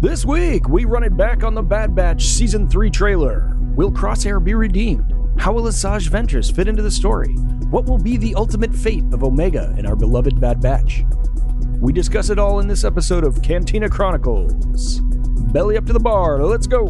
This week, we run it back on the Bad Batch Season 3 trailer. Will Crosshair be redeemed? How will Asajj Ventress fit into the story? What will be the ultimate fate of Omega and our beloved Bad Batch? We discuss it all in this episode of Cantina Chronicles. Belly up to the bar, let's go!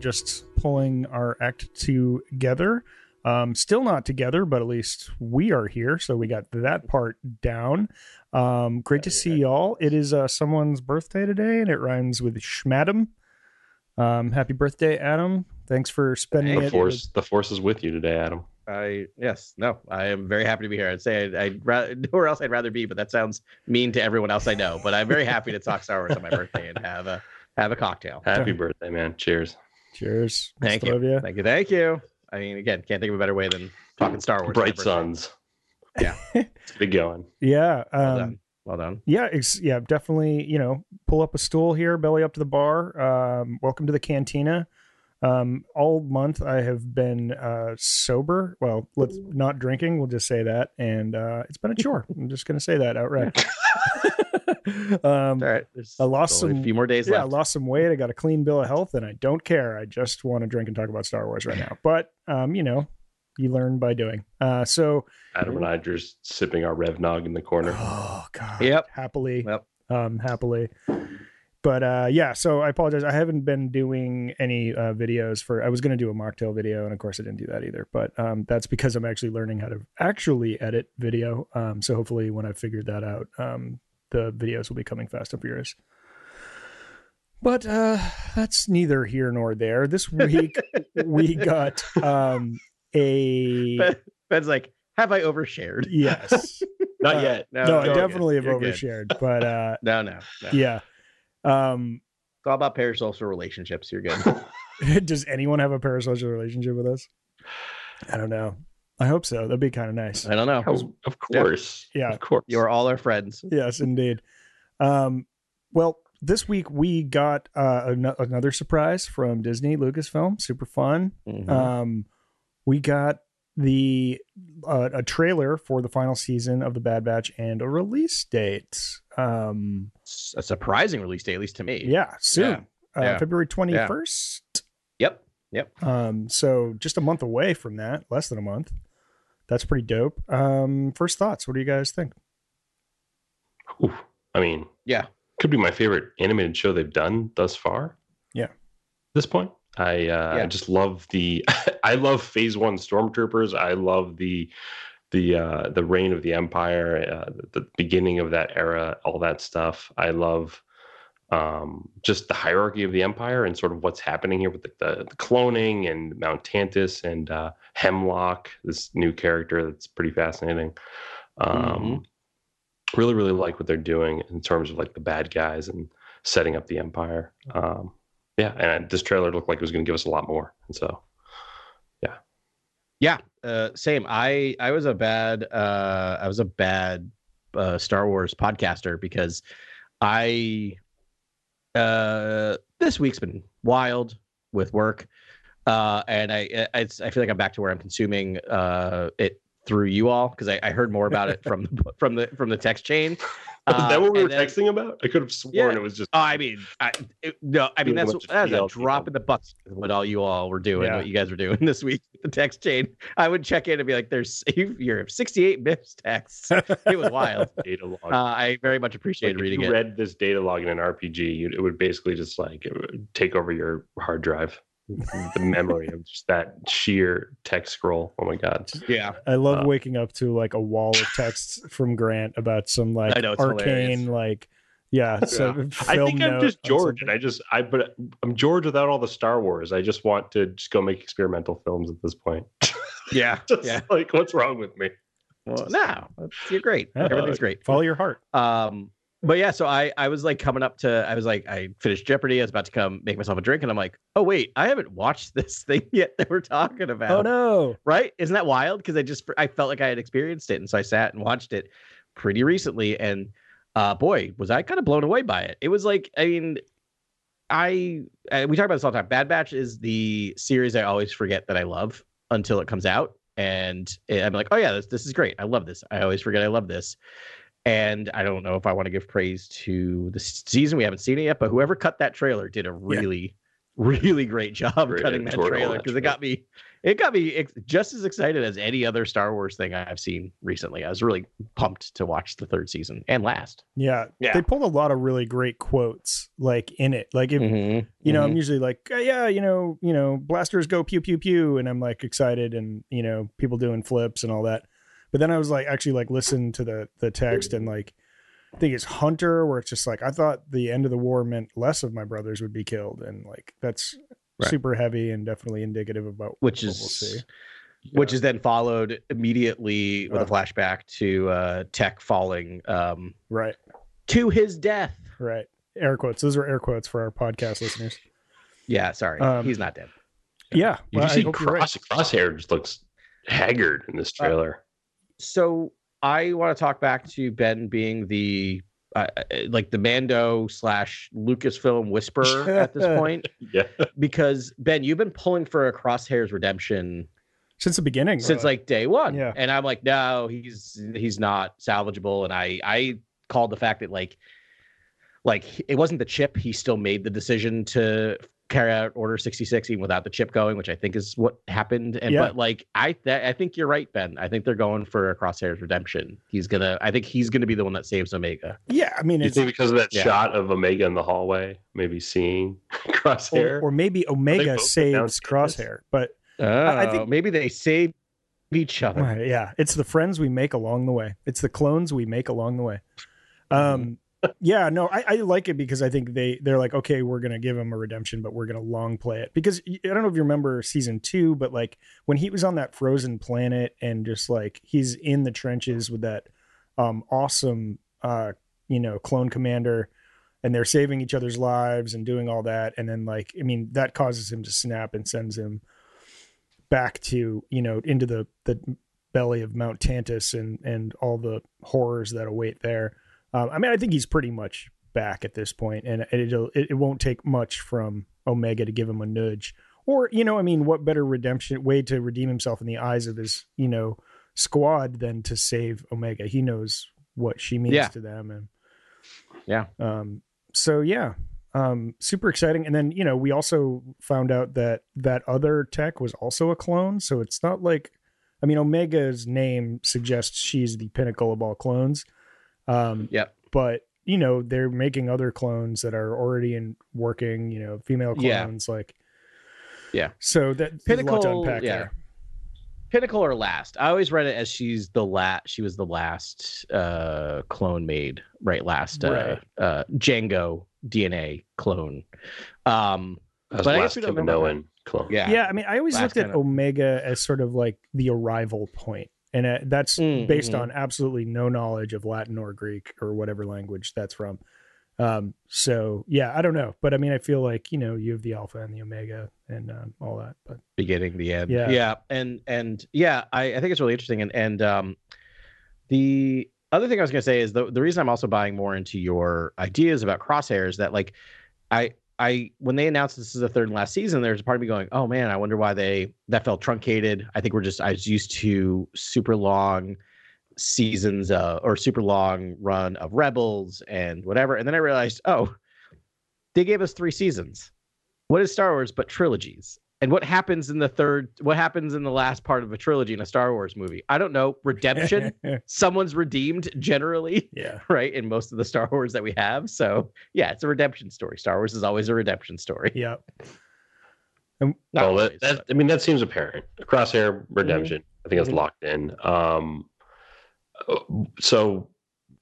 Just pulling our act together, um, still not together, but at least we are here. So we got that part down. Um, great to see y'all. It is uh, someone's birthday today, and it rhymes with Schmadam. Um, happy birthday, Adam. Thanks for spending The it. force, the force is with you today, Adam. I yes, no, I am very happy to be here. I'd say I'd, I'd rather nowhere else I'd rather be, but that sounds mean to everyone else I know. But I'm very happy to talk Star Wars on my birthday and have a have a cocktail. Happy birthday, man. Cheers. Cheers. Thank Still you. love ya. Thank you, thank you. I mean, again, can't think of a better way than talking Star Wars. Bright suns. Yeah. It's big going. Yeah. Well Um, done. Well done. yeah it's, yeah definitely you know pull up a stool here belly up to the bar um, welcome to the cantina um, all month i have been uh, sober well let's not drinking we'll just say that and uh, it's been a chore i'm just gonna say that outright um, All right. I lost some- a few more days yeah i lost some weight i got a clean bill of health and i don't care i just want to drink and talk about star wars right now but um, you know you learn by doing uh, so Adam and I just sipping our Revnog in the corner. Oh god. Yep. Happily. Yep. Um happily. But uh yeah, so I apologize. I haven't been doing any uh videos for I was going to do a mocktail video and of course I didn't do that either. But um that's because I'm actually learning how to actually edit video. Um so hopefully when I figured that out, um the videos will be coming fast and furious. But uh that's neither here nor there. This week we got um a Ben- Ben's like, have I overshared? yes. Not uh, yet. No, I you're good. definitely have You're good. overshared, but uh No, no, no. yeah. Um It's all about parasocial relationships. You're good. does anyone have a parasocial relationship with us? I don't know. I hope so. That'd be kind of nice. I don't know. Oh, of course. Yeah. Of course. You are all our friends. Yes, indeed. Um well, this week we got uh an- another surprise from Disney Lucasfilm, super fun. Mhm. Um we got the uh, a trailer for the final season of the Bad Batch and a release date. Um S- a surprising release date, at least to me. yeah, soon. Uh, Yeah. February 21st. Yep. Yep. Um, so just a month away from that, less than a month. That's pretty dope. Um, first thoughts. What do you guys think? Oof. I mean, Yeah. could be my favorite animated show they've done thus far. Yeah. At this point, I uh, I just love the. I love Phase One Stormtroopers. I love the the uh, the reign of the Empire, uh, the beginning of that era, all that stuff. I love um, just the hierarchy of the Empire and sort of what's happening here with the, the, the cloning and Mount Tantiss and uh, Hemlock, this new character that's pretty fascinating. Um, Really, really like what they're doing in terms of like the bad guys and setting up the Empire. Um, yeah, and this trailer looked like it was going to give us a lot more, and so yeah, Yeah, uh, same. I I was a bad uh, I was a bad uh, Star Wars podcaster because I uh, this week's been wild with work, uh, and I I, I feel like I'm back to where I'm consuming uh, it through you all because I, I heard more about it from the from the from the text chain. is that what we Uh, were then- texting about? I could have sworn Yeah. it was just. Oh, I mean, I, it, no, I mean that's that's a drop in the bucket. What all you all were doing, Yeah. what you guys were doing this week, the text chain. I would check in and be like, "There's you're 68 MIPS texts." It was wild. data log. Uh, I very much Like, appreciated if reading you it. read this data log in an RPG, you, it would basically just like take over your hard drive. The memory of just that sheer text scroll. Oh my god. Yeah. I love Uh, waking up to like a wall of texts from Grant about some like I know, it's arcane hilarious. like yeah. So I film think I'm just George, and. I just I but I'm George without all the Star Wars. I just want to just go make experimental films at this point. Yeah. just Yeah. like what's wrong with me? Well, no, you're great. Yeah. Everything's great. follow your heart. Um, but yeah, so I I was like coming up to I was like I finished Jeopardy. I was about to come make myself a drink, and I'm like, oh wait, I haven't watched this thing yet that we're talking about. Oh no. Right? Isn't that wild? Because I just I felt like I had experienced it, and so I sat and watched it pretty recently, and uh, boy, was I kind of blown away by it. It was like I mean. I uh, we talk about this all the time. Bad Batch is the series I always forget that I love until it comes out, and I'm like, oh yeah, this this is great. I love this. I always forget I love this, and I don't know if I want to give praise to the season. We haven't seen it yet, but whoever cut that trailer did a really, really great job Great cutting that trailer because it got me, it got me ex- just as excited as any other Star Wars thing I've seen recently. I was really pumped to watch the third season and last. Yeah. Yeah. They pulled a lot of really great quotes like in it. Like if Mhm, you know, mhm. I'm usually like, "Uh, yeah, you know, you know, blasters go pew pew pew, and I'm like excited, and you know, people doing flips and all that. But then I was like, actually, like listen to the the text and like, I think it's Hunter, where it's just like, I thought the end of the war meant less of my brothers would be killed, and like that's Right. super heavy and definitely indicative about which what is we'll see. which is then followed immediately with a Oh. flashback to uh, Tech falling um, right, to his death. right. Air quotes. Those are air quotes for our podcast listeners. Yeah, sorry, Um, he's not dead. Yeah, You well, I see hope you're right. Cross Crosshair just looks haggard in this trailer. So I want to talk back to Ben being the uh, uh, like the Mando slash Lucasfilm whisperer at this point yeah. because Ben, you've been pulling for a Crosshairs redemption since the beginning. since really. like day one. Yeah. And I'm like, no, he's he's not salvageable. And I I called the fact that like like it wasn't the chip. He still made the decision to carry out Order 66 even without the chip going, which I think is what happened. And Yeah. but like I th- I think you're right, Ben. I think they're going for a Crosshairs redemption. He's gonna I think he's gonna be the one that saves Omega. yeah, I mean, You it's think because of that Yeah. shot of Omega in the hallway, maybe seeing Crosshair? or, or maybe Omega saves Crosshair, but Oh, I think- maybe they save each other. Right, yeah, it's the friends we make along the way. It's the clones we make along the way. Um, yeah, no, I, I like it because I think they they're like, okay, we're gonna give him a redemption, but we're gonna long play it. Because I don't know if you remember season two, but like when he was on that frozen planet and just like he's in the trenches with that um awesome uh you know clone commander and they're saving each other's lives and doing all that. And then like i mean that causes him to snap and sends him back to you know into the the belly of mount Tantiss and and all the horrors that await there um, i mean i think he's pretty much back at this point and it'll it, it won't take much from omega to give him a nudge or you know i mean what better redemption way to redeem himself in the eyes of his you know squad than to save omega he knows what she means Yeah. to them and Yeah. um so yeah um super exciting and then you know we also found out that that other tech was also a clone so it's not like i mean omega's name suggests she's the pinnacle of all clones um Yep. but you know they're making other clones that are already in working you know female Yeah. clones like Yeah. so that there's a lot to Pinnacle, unpack yeah. there Pinnacle or last. I always read it as she's the last. She was the last uh, clone made, right? Last uh, Right. uh, Jango DNA clone. Um, That's but I guess last we don't know Kaminoan clone. yeah, yeah i mean i always Last looked at kind of- omega as sort of like the arrival point and uh, that's Mm, based on absolutely no knowledge of latin or greek or whatever language that's from um so yeah i don't know but i mean i feel like you know you have the alpha and the omega and um, all that but beginning, the end. Yeah. yeah, and and yeah, I, I think it's really interesting. And and um, the other thing I was gonna say is the the reason I'm also buying more into your ideas about Crosshair is that like I I when they announced this is the third and last season, there's a part of me going, oh man, I wonder why they that felt truncated. I think we're just I was used to super long seasons uh, or super long run of Rebels and whatever, and then I realized, oh, they gave us three seasons. What is Star Wars but trilogies? And what happens in the third? What happens in the last part of a trilogy in a Star Wars movie? I don't know. Redemption. Someone's redeemed generally, yeah right? In most of the Star Wars that we have. So yeah, it's a redemption story. Star Wars is always a redemption story. yeah Not well, always, that, but- I mean, that seems apparent. Crosshair Redemption. I think that's Mhm. locked in. Um, uh, so,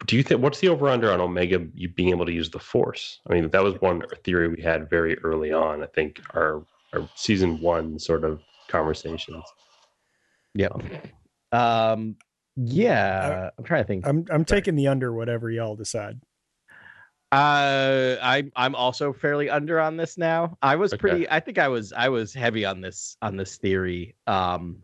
do you think what's the over under on Omega you being able to use the Force? I mean, that was one theory we had very early on. I think our our season one sort of conversations. Yeah. Um. Yeah, I'm trying to think. I'm I'm Sorry. taking the under whatever y'all decide. Uh, I'm I'm also fairly under on this now. I was Okay. pretty. I think I was I was heavy on this on this theory. Um,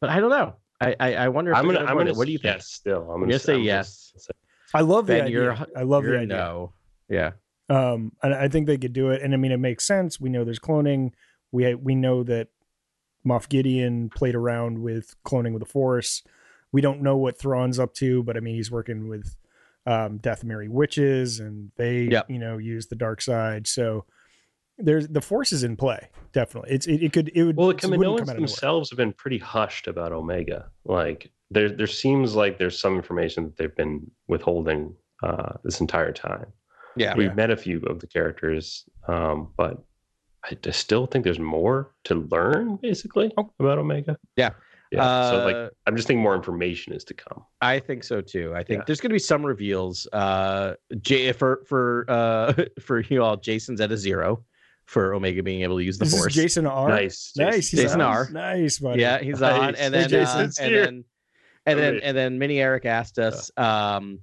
but I don't know. I I, I wonder. If I'm they're gonna. I'm gonna. What do you think? Yes, still. I'm I'm gonna, gonna say I'm yes. say- I love the Ben, idea. you're- I love the You're idea. no. Yeah. Um, and I think they could do it. And I mean, it makes sense. We know there's cloning. We we know that Moff Gideon played around with cloning with the Force. We don't know what Thrawn's up to, but I mean, he's working with um, Dathomiri witches, and they Yep. you know use the dark side. So there's the Force is in play. Definitely, it's it, it could it would Well, the it Kaminoans come out of nowhere. themselves have been pretty hushed about Omega. Like there, there seems like there's some information that they've been withholding uh, this entire time. Yeah. We've met a few of the characters, um, but I, I still think there's more to learn, basically, Oh. about Omega. Yeah. yeah. so like, Uh, I'm just thinking more information is to come. I think so too. I think Yeah. there's going to be some reveals. Uh, J for for uh for you all, Jason's at a zero for Omega being able to use the This is Force. Jason R. Nice, Nice, he's Jason. R. Nice, buddy. Yeah, he's Nice. on, and Hey, then uh, Jason's and then and then and then Mini Eric asked us um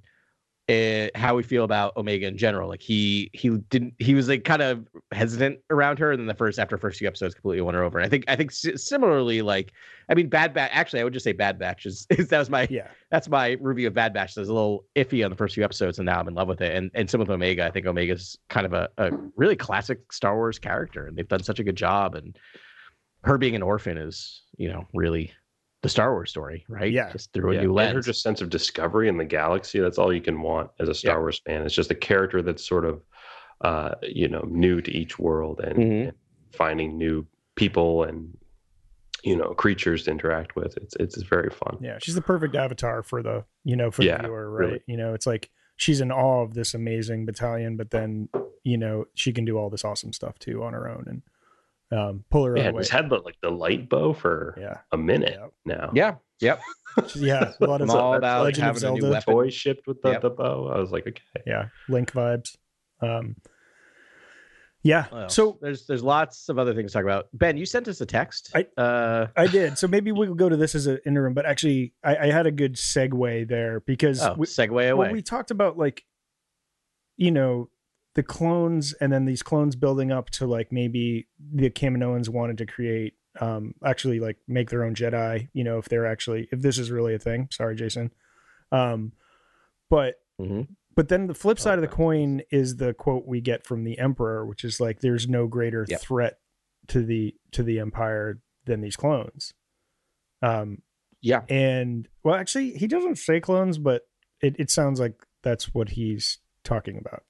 eh, how we feel about Omega in general. Like he he didn't he was like kind of hesitant around her, and then the first after first few episodes completely won her over. And I think I think similarly, like I mean, Bad Batch. Actually, I would just say Bad Batch is, is that was my Yeah. that's my review of Bad Batch. There's a little iffy on the first few episodes, and now I'm in love with it. And and same with Omega. I think Omega's kind of a, a really classic Star Wars character, and they've done such a good job. And her being an orphan is, you know, really the Star Wars story, right? Yeah. just through a Yeah, new and her just sense of discovery in the galaxy. That's all you can want as a Star Yeah. Wars fan. It's just a character that's sort of, uh, you know, new to each world and, Mhm. and finding new people and you know creatures to interact with. It's it's very fun. Yeah, she's the perfect avatar for the you know for Yeah, the viewer, right? really. You know, it's like she's in awe of this amazing battalion, but then you know she can do all this awesome stuff too on her own and um, pull her Yeah, own way. had the, like the light bow for Yeah, a minute yeah, now. yeah, yep. yeah. A lot I'm of all about Legend of having a new weapon. Toy shipped with the, Yep. the bow. I was like, okay. yeah, Link vibes. Um, yeah. What else? So there's there's lots of other things to talk about. Ben, you sent us a text. I- uh I did. So maybe we'll go to this as an interim, but actually, I, I had a good segue there because oh, we, segue away. Well, we talked about like, you know, the clones, and then these clones building up to like maybe the Kaminoans wanted to create, um, actually like make their own Jedi. You know, if they're actually if this is really a thing. Sorry, Jason. Um, but Mhm. but then the flip side of the coin is the quote we get from the Emperor, which is like, "There's no greater Yep. threat to the to the Empire than these clones." Um, yeah. and well, actually, he doesn't say clones, but it, it sounds like that's what he's talking about.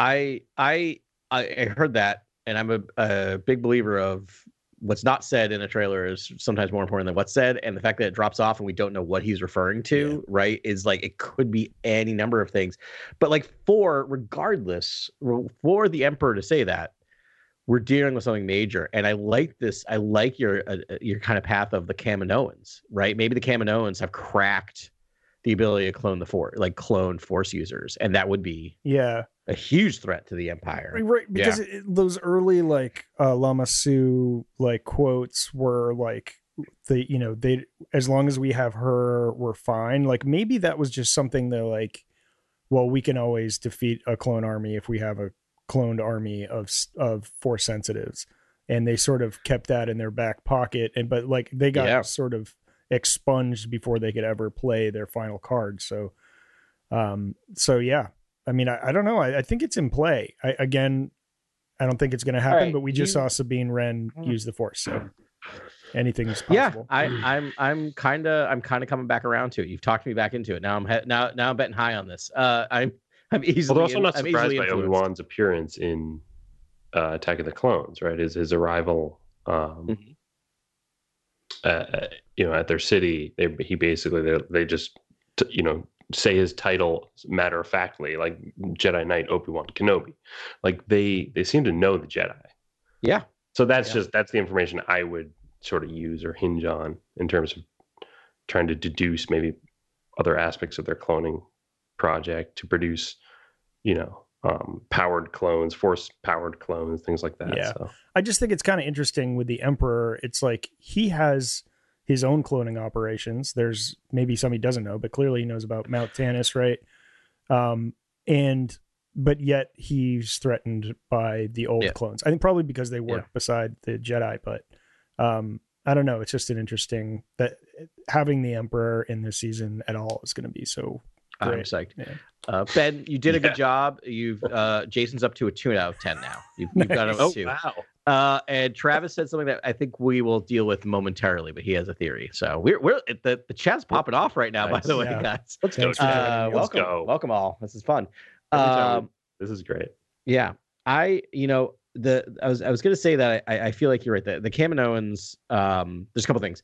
I I I heard that, and I'm a, a big believer of what's not said in a trailer is sometimes more important than what's said, and the fact that it drops off and we don't know what he's referring to, right, is like it could be any number of things. But like for regardless, for the emperor to say that, we're dealing with something major, and I like this. I like your uh, uh, your kind of path of the Kaminoans, right? Maybe the Kaminoans have cracked the ability to clone the force, like clone force users, and that would be Yeah, a huge threat to the empire. right. Because it, those early like uh, Lama Su like quotes were like the you know they as long as we have her we're fine. Like maybe that was just something that like, well, we can always defeat a clone army if we have a cloned army of of force sensitives, and they sort of kept that in their back pocket. And but like they got Yeah. sort of expunged before they could ever play their final card. So, um, so yeah, I mean, I, I don't know. I, I think it's in play. I, again, I don't think it's going to happen, right, but we just you- saw Sabine Wren Mm. use the force, so anything's Yeah, possible. I, I'm I'm kind of I'm kind of coming back around to it. You've talked me back into it. Now I'm he- now now I'm betting high on this. Uh, I'm I'm easily. Well, also in- not surprised by Obi. Wan's appearance in uh, Attack of the Clones, right? His his arrival, um, Mhm. uh, you know, at their city. They he basically they they just t- you know say his title matter of factly, like Jedi Knight Obi Wan Kenobi. Like they they seem to know the Jedi. Yeah. So that's Yeah. just that's the information I would sort of use or hinge on in terms of trying to deduce maybe other aspects of their cloning project to produce, you know, um, powered clones, force powered clones, things like that. Yeah. So I just think it's kind of interesting with the Emperor. It's like he has his own cloning operations. There's maybe some he doesn't know, but clearly he knows about Mount Tantiss, right? Um, and but yet he's threatened by the old Yeah. clones. I think probably because they work Yeah. beside the Jedi, but um, I don't know. It's just an interesting that having the Emperor in this season at all is going to be so. I'm Great. psyched. Yeah. Uh, ben, you did a Yeah. good job. You've uh, Jason's up to a two out of ten now. You've, you've got him Nice. at two. wow. Uh, and Travis said something that I think we will deal with momentarily, but he has a theory. So we're we're the the chat's popping off right now. By the way, Yeah. guys. Let's go. Thanks for Chad. having Uh, me. Let's welcome, go. welcome all. This is fun. Um, This is great. Yeah, I you know the I was I was gonna say that I I feel like you're right. The the Kaminoans, um, there's a couple things.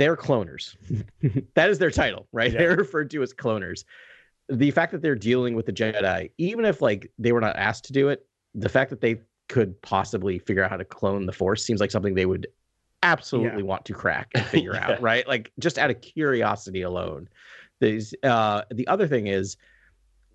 They're cloners. that is their title, right? Yeah. They're referred to as cloners. The fact that they're dealing with the Jedi, even if like they were not asked to do it, the fact that they could possibly figure out how to clone the Force seems like something they would absolutely want to crack and figure Yeah. out, right? Like just out of curiosity alone. These uh the other thing is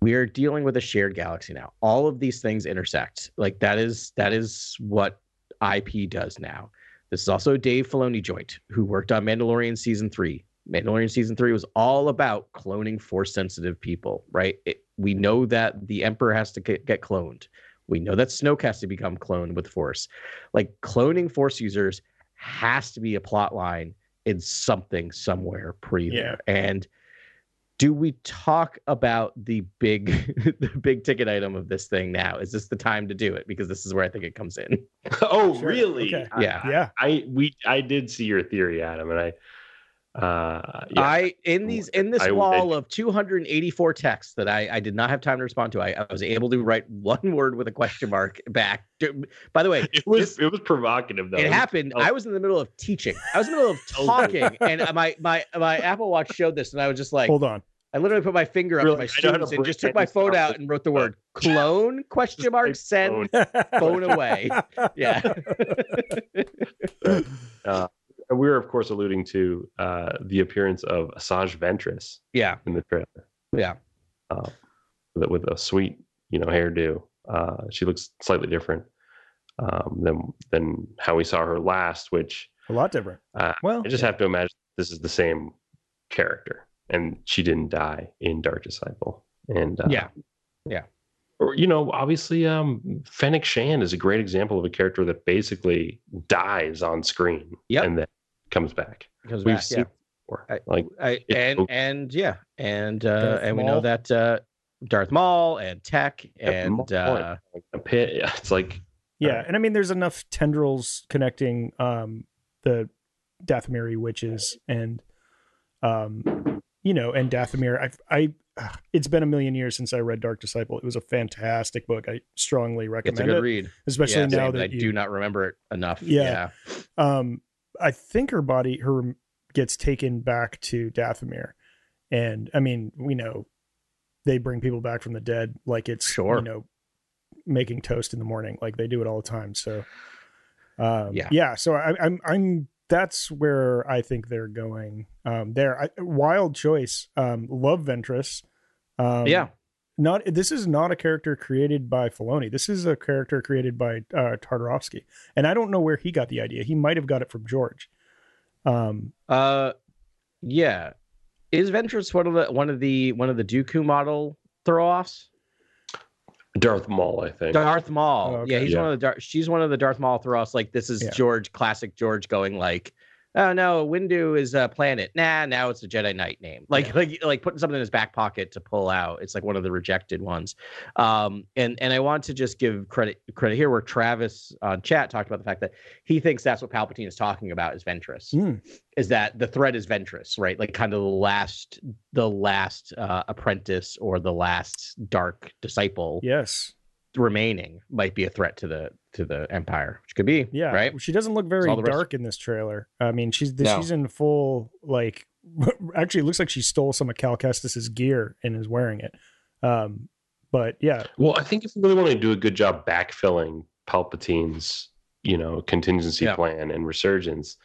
we are dealing with a shared galaxy now. All of these things intersect. Like that is that is what IP does now. This is also Dave Filoni joint who worked on Mandalorian season three. Mandalorian season three was all about cloning force sensitive people, right? It, we know that the Emperor has to get, get cloned. We know that Snoke has to become cloned with Force. Like cloning Force users has to be a plot line in something somewhere pre there. And do we talk about the big the big ticket item of this thing now? Is this the time to do it? Because this is where I think it comes in. oh, Sure. really? Okay. I- Yeah. Yeah. I we I did see your theory, Adam, and I uh yeah. I in these in this I- wall of 284 texts that I I did not have time to respond to. I, I was able to write one word with a question mark back. By the way, it was this- it was provocative though. it happened. oh. I was in the middle of teaching. I was in the middle of Oh. talking, and my my my Apple Watch showed this, and I was just like, Hold on. I literally put my finger up You're to my like, I know how to students and just took my phone out and wrote the word clone question mark like send phone. phone away. Yeah. uh, and we were of course alluding to uh the appearance of Asajj Ventress yeah. in the trailer Yeah. uh, with, with a sweet you know hairdo. Uh, she looks slightly different um, than than how we saw her last, which A lot different. Uh, well, I just have to imagine this is the same character, and she didn't die in Dark Disciple. And uh, Yeah. Yeah. or you know, obviously, um, Fennec Shan is a great example of a character that basically dies on screen Yep. and then comes back. Comes We've back, seen yeah. before. I- like I, and okay. and yeah, and uh, Darth and we know that uh, Darth Maul and Tech and Maul, uh, a pit. Yeah, it's like Yeah, and I mean, there's enough tendrils connecting um, the Dathomiri witches and, um, you know, and Dathomir. I, I, it's been a million years since I read Dark Disciple. It was a fantastic book. I strongly recommend. it's a good it, read. especially Yeah, now same, that I you, do not remember it enough. Yeah. um, I think her body, her gets taken back to Dathomir, and I mean, we know they bring people back from the dead like it's Sure. you know making toast in the morning, like they do it all the time. So, um, Yeah. yeah. So I, I'm, I'm. That's where I think they're going. Um, there, I, wild choice. Um, love Ventress. Um, yeah, not this is not a character created by Filoni. This is a character created by uh, Tartakovsky, and I don't know where he got the idea. He might have got it from George. Um, uh, yeah. Is Ventress one of the one of the one of the Dooku model throw offs? Darth Maul, I think. Darth Maul. Oh, okay. Yeah, he's Yeah. one of the Darth. She's one of the Darth Maul throw offs. Like this is Yeah. George, classic George, going like, "Oh no, Windu is a planet. Nah, now it's a Jedi Knight name." Like, like, like putting something in his back pocket to pull out. It's like one of the rejected ones. Um, and and I want to just give credit credit here where Travis on chat talked about the fact that he thinks that's what Palpatine is talking about is Ventress mm, is that the threat is Ventress, right? Like kind of the last, the last uh, apprentice or the last dark disciple yes, remaining might be a threat to the to the Empire, which could be yeah. right. She doesn't look very all rest- dark in this trailer. I mean, she's No. she's in full like. Actually, it looks like she stole some of Cal Kestis's gear and is wearing it. Um, but yeah, Well, I think if you really want to do a good job backfilling Palpatine's you know contingency Yeah. plan and resurgence.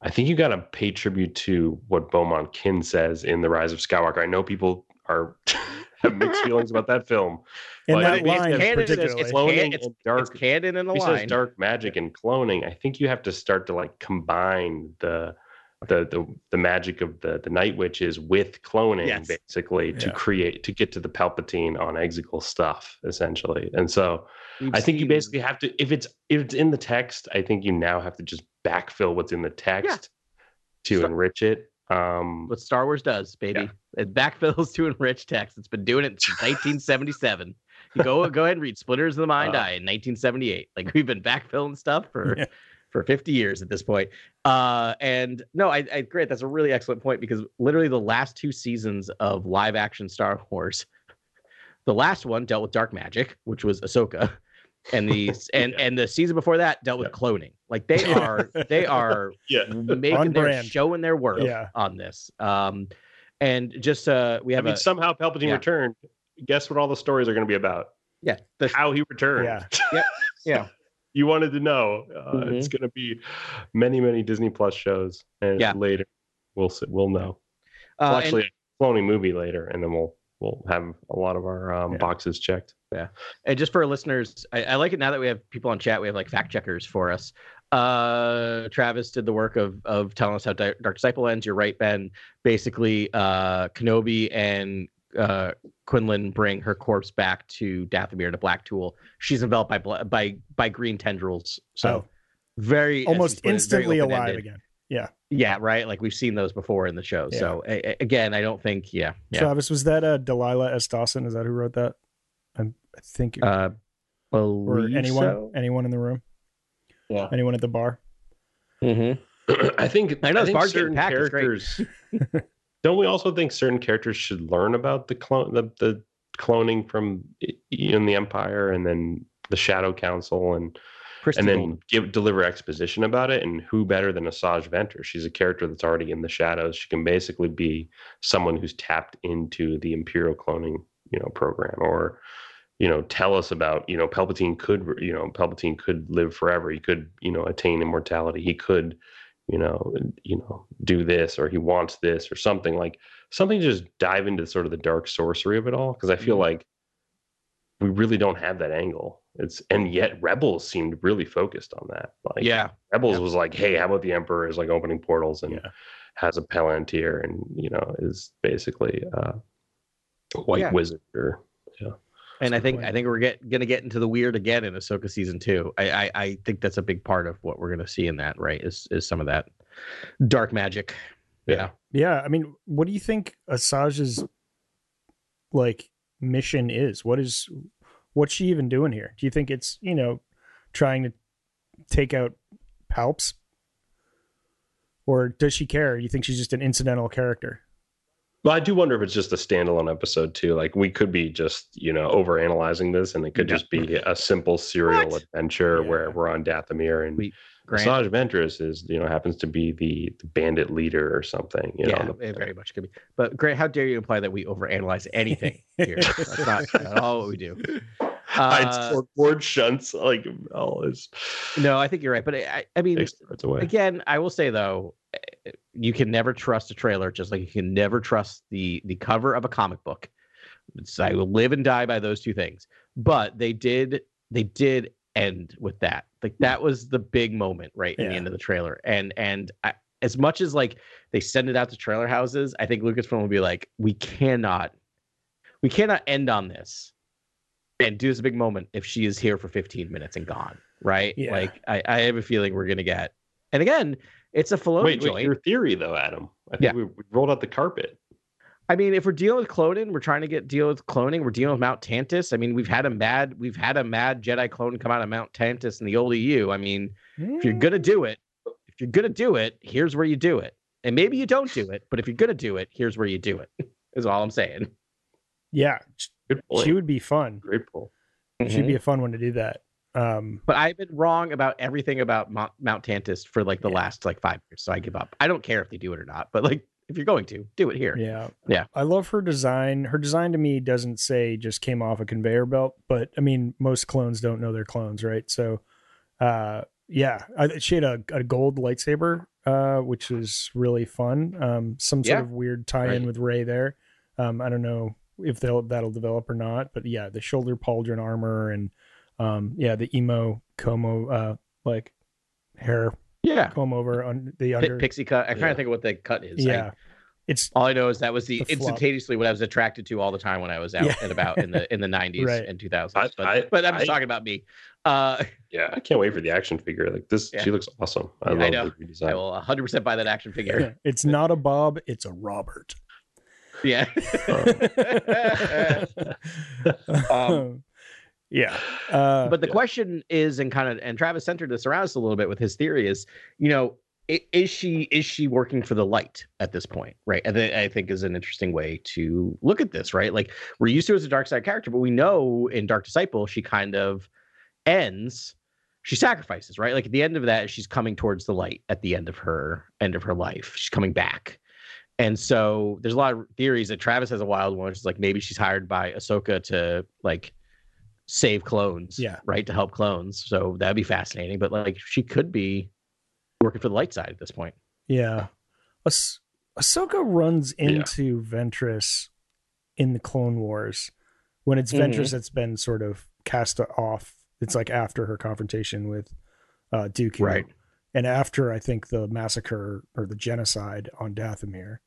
I think you got to pay tribute to what Beaumont Kin says in The Rise of Skywalker. I know people are have mixed feelings about that film. In Well, that it- it's line, canon, it's- particularly. it's Cloning can- it's- and dark It's canon in the he line. says dark magic and cloning. I think you have to start to like combine the the the, the magic of the the night witches with cloning Yes. basically to create to get to the Palpatine on Exegol stuff essentially. And so We've I think you basically have to if it's if it's in the text, I think you now have to just backfill what's in the text to Star- enrich it. Um what Star Wars does, baby. It backfills to enrich text. It's been doing it since 1977. Go go ahead and read Splinters of the Mind Wow. Eye in 1978. Like we've been backfilling stuff for Yeah. for 50 years at this point. Uh, and no, I, I great. That's a really excellent point because literally the last two seasons of live action Star Wars, the last one dealt with dark magic, which was Ahsoka, and the and Yeah. and the season before that dealt with Yeah. cloning. Like they are they are yeah. making their showing their worth Yeah. on this. Um, and just uh, we I have mean a somehow Palpatine yeah. returned. Guess what all the stories are going to be about? yeah the, How he returned. Yeah. yeah you wanted to know. Uh, It's going to be many, many Disney Plus shows, and Yeah. later we'll s- we'll know. uh, well, and- actually, a cloning movie later, and then we'll we'll have a lot of our um, Yeah. boxes checked. And just for our listeners, I, I like it now that we have people on chat. We have like fact checkers for us. Uh, Travis did the work of of telling us how Di- Dark Disciple ends. You're right, Ben. Basically, uh, Kenobi and uh, Quinlan bring her corpse back to Dathomir to Black Tool. She's enveloped by by by green tendrils. So Oh. very almost put it, very instantly alive again. Yeah. Yeah, right. Like we've seen those before in the show. So a- a- again, I don't think. Yeah, yeah. Travis, was that uh, Delilah S. Dawson? Is that who wrote that? I'm, I think, it- Uh, or anyone, so. anyone in the room, Yeah. anyone at the bar. Mhm. I think I know, it's think hard certain packed, it's great. characters. don't we also think certain characters should learn about the clone the, the cloning from i- in the Empire and then the Shadow Council and Christy and then give deliver exposition about it and who better than Asajj Ventress she's a character that's already in the shadows she can basically be someone who's tapped into the imperial cloning you know program or you know tell us about you know Palpatine could you know Palpatine could live forever he could you know attain immortality he could you know you know do this or he wants this or something like something to just dive into sort of the dark sorcery of it all because I feel Mhm. like we really don't have that angle. It's and yet Rebels seemed really focused on that. Like yeah, Rebels yeah. was like, hey, how about the Emperor is like opening portals and Yeah. has a Palantir and you know is basically uh, a white Yeah. wizard or and I think point. I think we're get gonna get into the weird again in Ahsoka season two. I, I I think that's a big part of what we're gonna see in that. Right? Is is some of that dark magic? Yeah. Yeah, I mean, what do you think Asajj's like mission is? What is what's she even doing here? Do you think it's you know trying to take out Palps, or does she care? Do you think she's just an incidental character? Well, I do wonder if it's just a standalone episode too. Like we could be just, you know, over analyzing this and it could Yeah. just be a simple serial What? adventure Yeah. where we're on Dathomir and We- Grant, Asajj Ventress is, you know, happens to be the, the bandit leader or something. You yeah, know, the- it very much could be. But Grant, how dare you imply that we overanalyze anything here? That's not at all what we do. I Uh, sort board shunts like all his no, I think you're right. But I, I mean, takes the words away. again i will say though eh, you can never trust a trailer just like you can never trust the the cover of a comic book. It's, i will live and die by those two things. But they did they did end with that. Like that was the big moment right in the end of the trailer. And and I, as much as like they send it out to trailer houses i think lucasfilm will be like we cannot we cannot end on this and do this big moment if she is here for 15 minutes and gone right Yeah. like I, I have a feeling we're gonna get and again it's a Filoni Wait, wait, your theory though, Adam. I think Yeah. we, we rolled out the carpet. I mean, if we're dealing with cloning, we're trying to get deal with cloning. We're dealing with Mount Tantiss. I mean, we've had a mad, we've had a mad Jedi clone come out of Mount Tantiss in the old EU. I mean, if you're gonna do it, if you're gonna do it, here's where you do it. And maybe you don't do it, but if you're gonna do it, here's where you do it. Is all I'm saying. yeah, Good point. she would be fun. Great pull. She'd be a fun one to do that. Um, But I've been wrong about everything about Mount, Mount Tantiss for like the Yeah. last like five years, so I give up. I don't care if they do it or not, but like if you're going to do it here. Yeah. Yeah. I love her design. Her design to me doesn't say just came off a conveyor belt, but I mean, most clones don't know they're clones, right? So, uh, yeah, I, she had a, a gold lightsaber, uh, which was really fun. Um, some sort Yeah. of weird tie-in Right. with Rey there. Um, I don't know if they'll that'll develop or not, but yeah, the shoulder pauldron armor and um, yeah, the emo como uh, like hair Yeah. comb over on the Pi- under. pixie cut. I'm trying Yeah. to think of what the cut is. I- yeah, it's all I know is that was the, The flop. instantaneously what I was attracted to all the time when I was out Yeah. and about in the in the 90s Right. and 2000s. I- but I- but I'm just I- talking about me. Uh, Yeah, I can't wait for the action figure. Like this, Yeah. she looks awesome. I I love know. the I redesign. will 100 percent buy that action figure. it's not a Bob, it's a Robert. Yeah. Um, yeah, uh, but the Yeah. question is, and kind of, and Travis centered this around us a little bit with his theory is, you know, is she is she working for the light at this point, right? And that I think is an interesting way to look at this, right? Like we're used to her as a dark side character, but we know in Dark Disciple she kind of ends. She sacrifices, right? Like at the end of that, she's coming towards the light at the end of her end of her life. She's coming back. And so there's a lot of theories that Travis has a wild one, which is like maybe she's hired by Ahsoka to like save clones, Yeah. right, to help clones. So that'd be fascinating. But like she could be working for the light side at this point. Yeah. Ah- Ahsoka runs Yeah. into Ventress in the Clone Wars when it's Mhm. Ventress that's been sort of cast off. It's like after her confrontation with uh, Dooku. Right. And after, I think, the massacre or the genocide on Dathomir.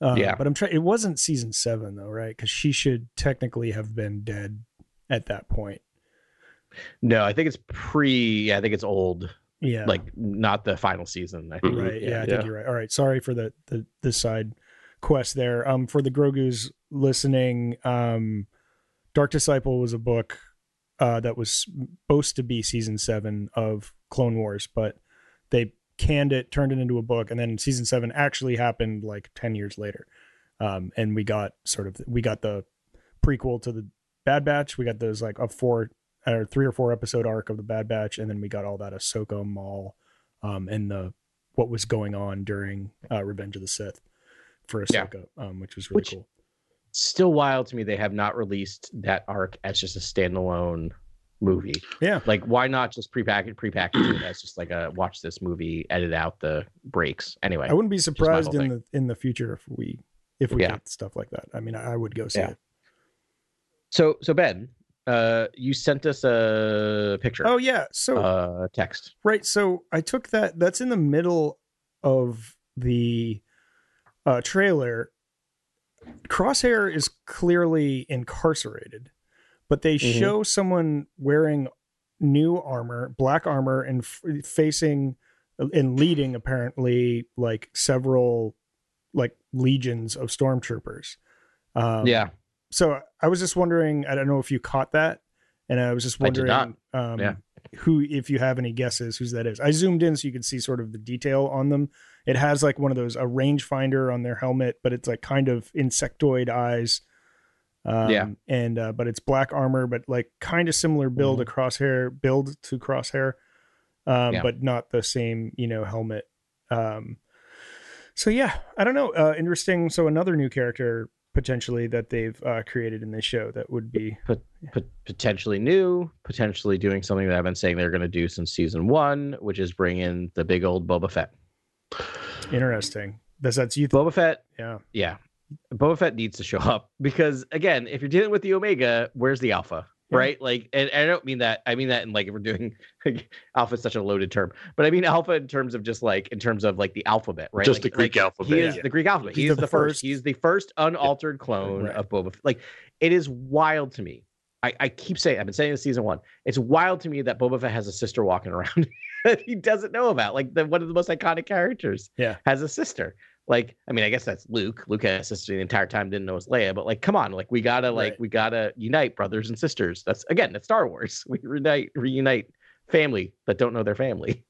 Uh, Yeah. But I'm trying, it wasn't season seven, though, right? Because she should technically have been dead at that point. No, I think it's pre. Yeah, I think it's old. Yeah. Like not the final season. I think. Right. Yeah, I Yeah. think you're right. All right. Sorry for the the the side quest there. Um, for the Grogu's listening, um, Dark Disciple was a book uh that was supposed to be season seven of Clone Wars, but they canned it, turned it into a book, and then season seven actually happened like ten years later. Um, and we got sort of we got the prequel to the Bad Batch. We got those like a four or three or four episode arc of the Bad Batch, and then we got all that Ahsoka Maul um, and the what was going on during uh, Revenge of the Sith for Yeah. Ahsoka, um, which was really Which- cool. Still wild to me. They have not released that arc as just a standalone movie. Yeah, Like, why not just prepackage prepackage it as just like a watch this movie, edit out the breaks. Anyway, I wouldn't be surprised in the in the future if we if we Yeah. get stuff like that. I mean, I, I would go see Yeah. it. so so Ben, uh, you sent us a picture, Oh yeah, so uh, text. Right. So I took that. That's in the middle of the uh, trailer. Crosshair is clearly incarcerated, but they Mhm. show someone wearing new armor, black armor, and f- facing and leading apparently like several like legions of stormtroopers. Um, yeah, so I was just wondering. I don't know if you caught that, and I was just wondering um, Yeah. who, if you have any guesses, whose that is. I zoomed in so you could see sort of the detail on them. It has like one of those a rangefinder on their helmet, but it's like kind of insectoid eyes. Um, Yeah. and uh, but it's black armor, but like kind of similar build Mhm. to Crosshair, build to Crosshair, um, Yeah. but not the same, you know, helmet. Um, so yeah, I don't know. Uh, interesting. So another new character potentially that they've uh, created in this show that would be Pot- potentially new, potentially doing something that I've been saying they're going to do since season one, which is bring in the big old Boba Fett. interesting. That's that's you. Boba Fett, yeah. yeah, Boba Fett needs to show up because again, if you're dealing with the Omega, where's the Alpha? Right, like, and, and I don't mean that. I mean that in like if we're doing like, Alpha is such a loaded term, but I mean Alpha in terms of just like in terms of like the alphabet, right? Just Like- the Greek like, alphabet, He is yeah. the Greek alphabet. He's He is the the, first. first- He's the first unaltered clone Right. of Boba. Fett. Like it is wild to me. I, I keep saying I've been saying this season one. It's wild to me that Boba Fett has a sister walking around that he doesn't know about. Like the one of the most iconic characters. Yeah. Has a sister. Like, I mean, I guess that's Luke. Luke had a sister the entire time, didn't know it was Leia, but like, come on, like we gotta like Right. we gotta unite brothers and sisters. That's again, that's Star Wars. We reunite reunite family that don't know their family.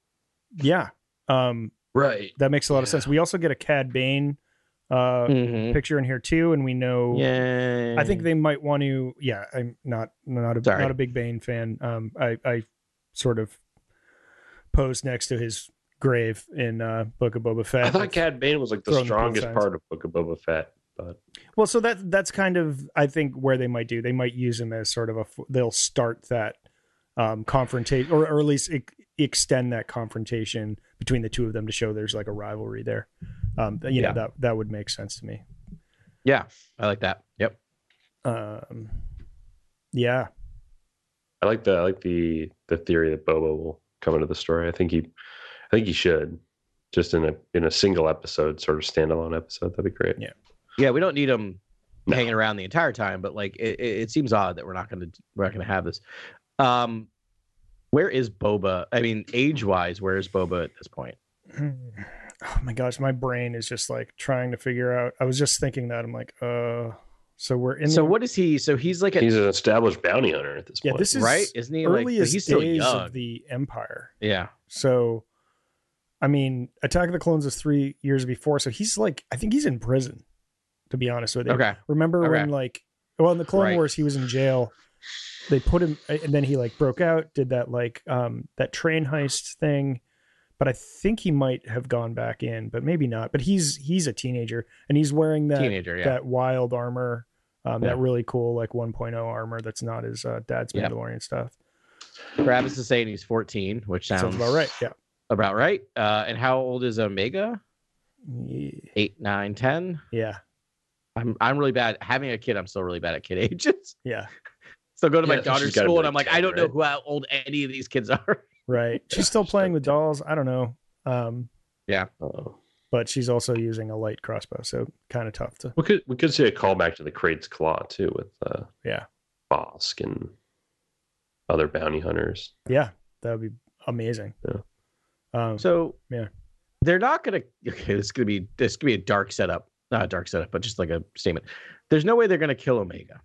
Yeah. Um, Right. that makes a lot of sense. We also get a Cad Bane uh, Mhm. picture in here too, and we know. Yeah. I think they might want to. Yeah, I'm not not a Sorry. not a big Bane fan. Um, I I sort of posed next to his grave in uh, Book of Boba Fett. I thought Cad Bane was like the Throwing the strongest part of Book of Boba Fett, but Well, so that that's kind of I think where they might do. They might use him as sort of a They'll start that um, confrontation, or or at least extend that confrontation between the two of them to show there's like a rivalry there. Um, you know that that would make sense to me. Yeah, I like that. Yep. Um, yeah, I like the I like the the theory that Boba will come into the story. I think he I think he should just in a in a single episode, sort of standalone episode. That'd be great. Yeah. Yeah, we don't need them No. hanging around the entire time, but like it, it, it seems odd that we're not going to we're not going to have this. Um, where is Boba? I mean, age wise, where is Boba at this point? oh my gosh, my brain is just like trying to figure out. I was just thinking that I'm like, uh, so we're in. so the, what is he? So he's like a He's an established bounty hunter at this Yeah, point. this is right, isn't he? Like, but he's still days young. of the Empire. yeah, So, I mean, Attack of the Clones is three years before, so he's like, I think he's in prison. To be honest with you, okay, remember when like, well, in the Clone Right. Wars, he was in jail. They put him, and then he like broke out, did that like um that train heist thing. But I think he might have gone back in, but maybe not. But he's he's a teenager, and he's wearing that teenager. Yeah, that wild armor, um, Yeah. that really cool like 1.0 armor that's not his uh, dad's Yeah. Mandalorian stuff. Travis is saying he's 14, which sounds, Sounds about right. Yeah. About right. Uh, and how old is Omega? Ye- Eight, nine, ten. Yeah. I'm I'm really bad having a kid. I'm still really bad at kid ages. Yeah. So go to Yeah, my daughter's think she's daughter's gotta be school and I'm like, 10, I don't know right? who how old any of these kids are. Right. She's still just playing like with dolls. I don't know. Um, Uh-oh. but she's also using a light crossbow, so kind of tough to. We could we could see a callback to the Krayt's Claw too with uh Yeah. Bossk and other bounty hunters. Yeah, that would be amazing. Yeah. Um, So Yeah. they're not gonna. Okay, this is gonna be this could be a dark setup, not a dark setup, but just like a statement. There's no way they're gonna kill Omega,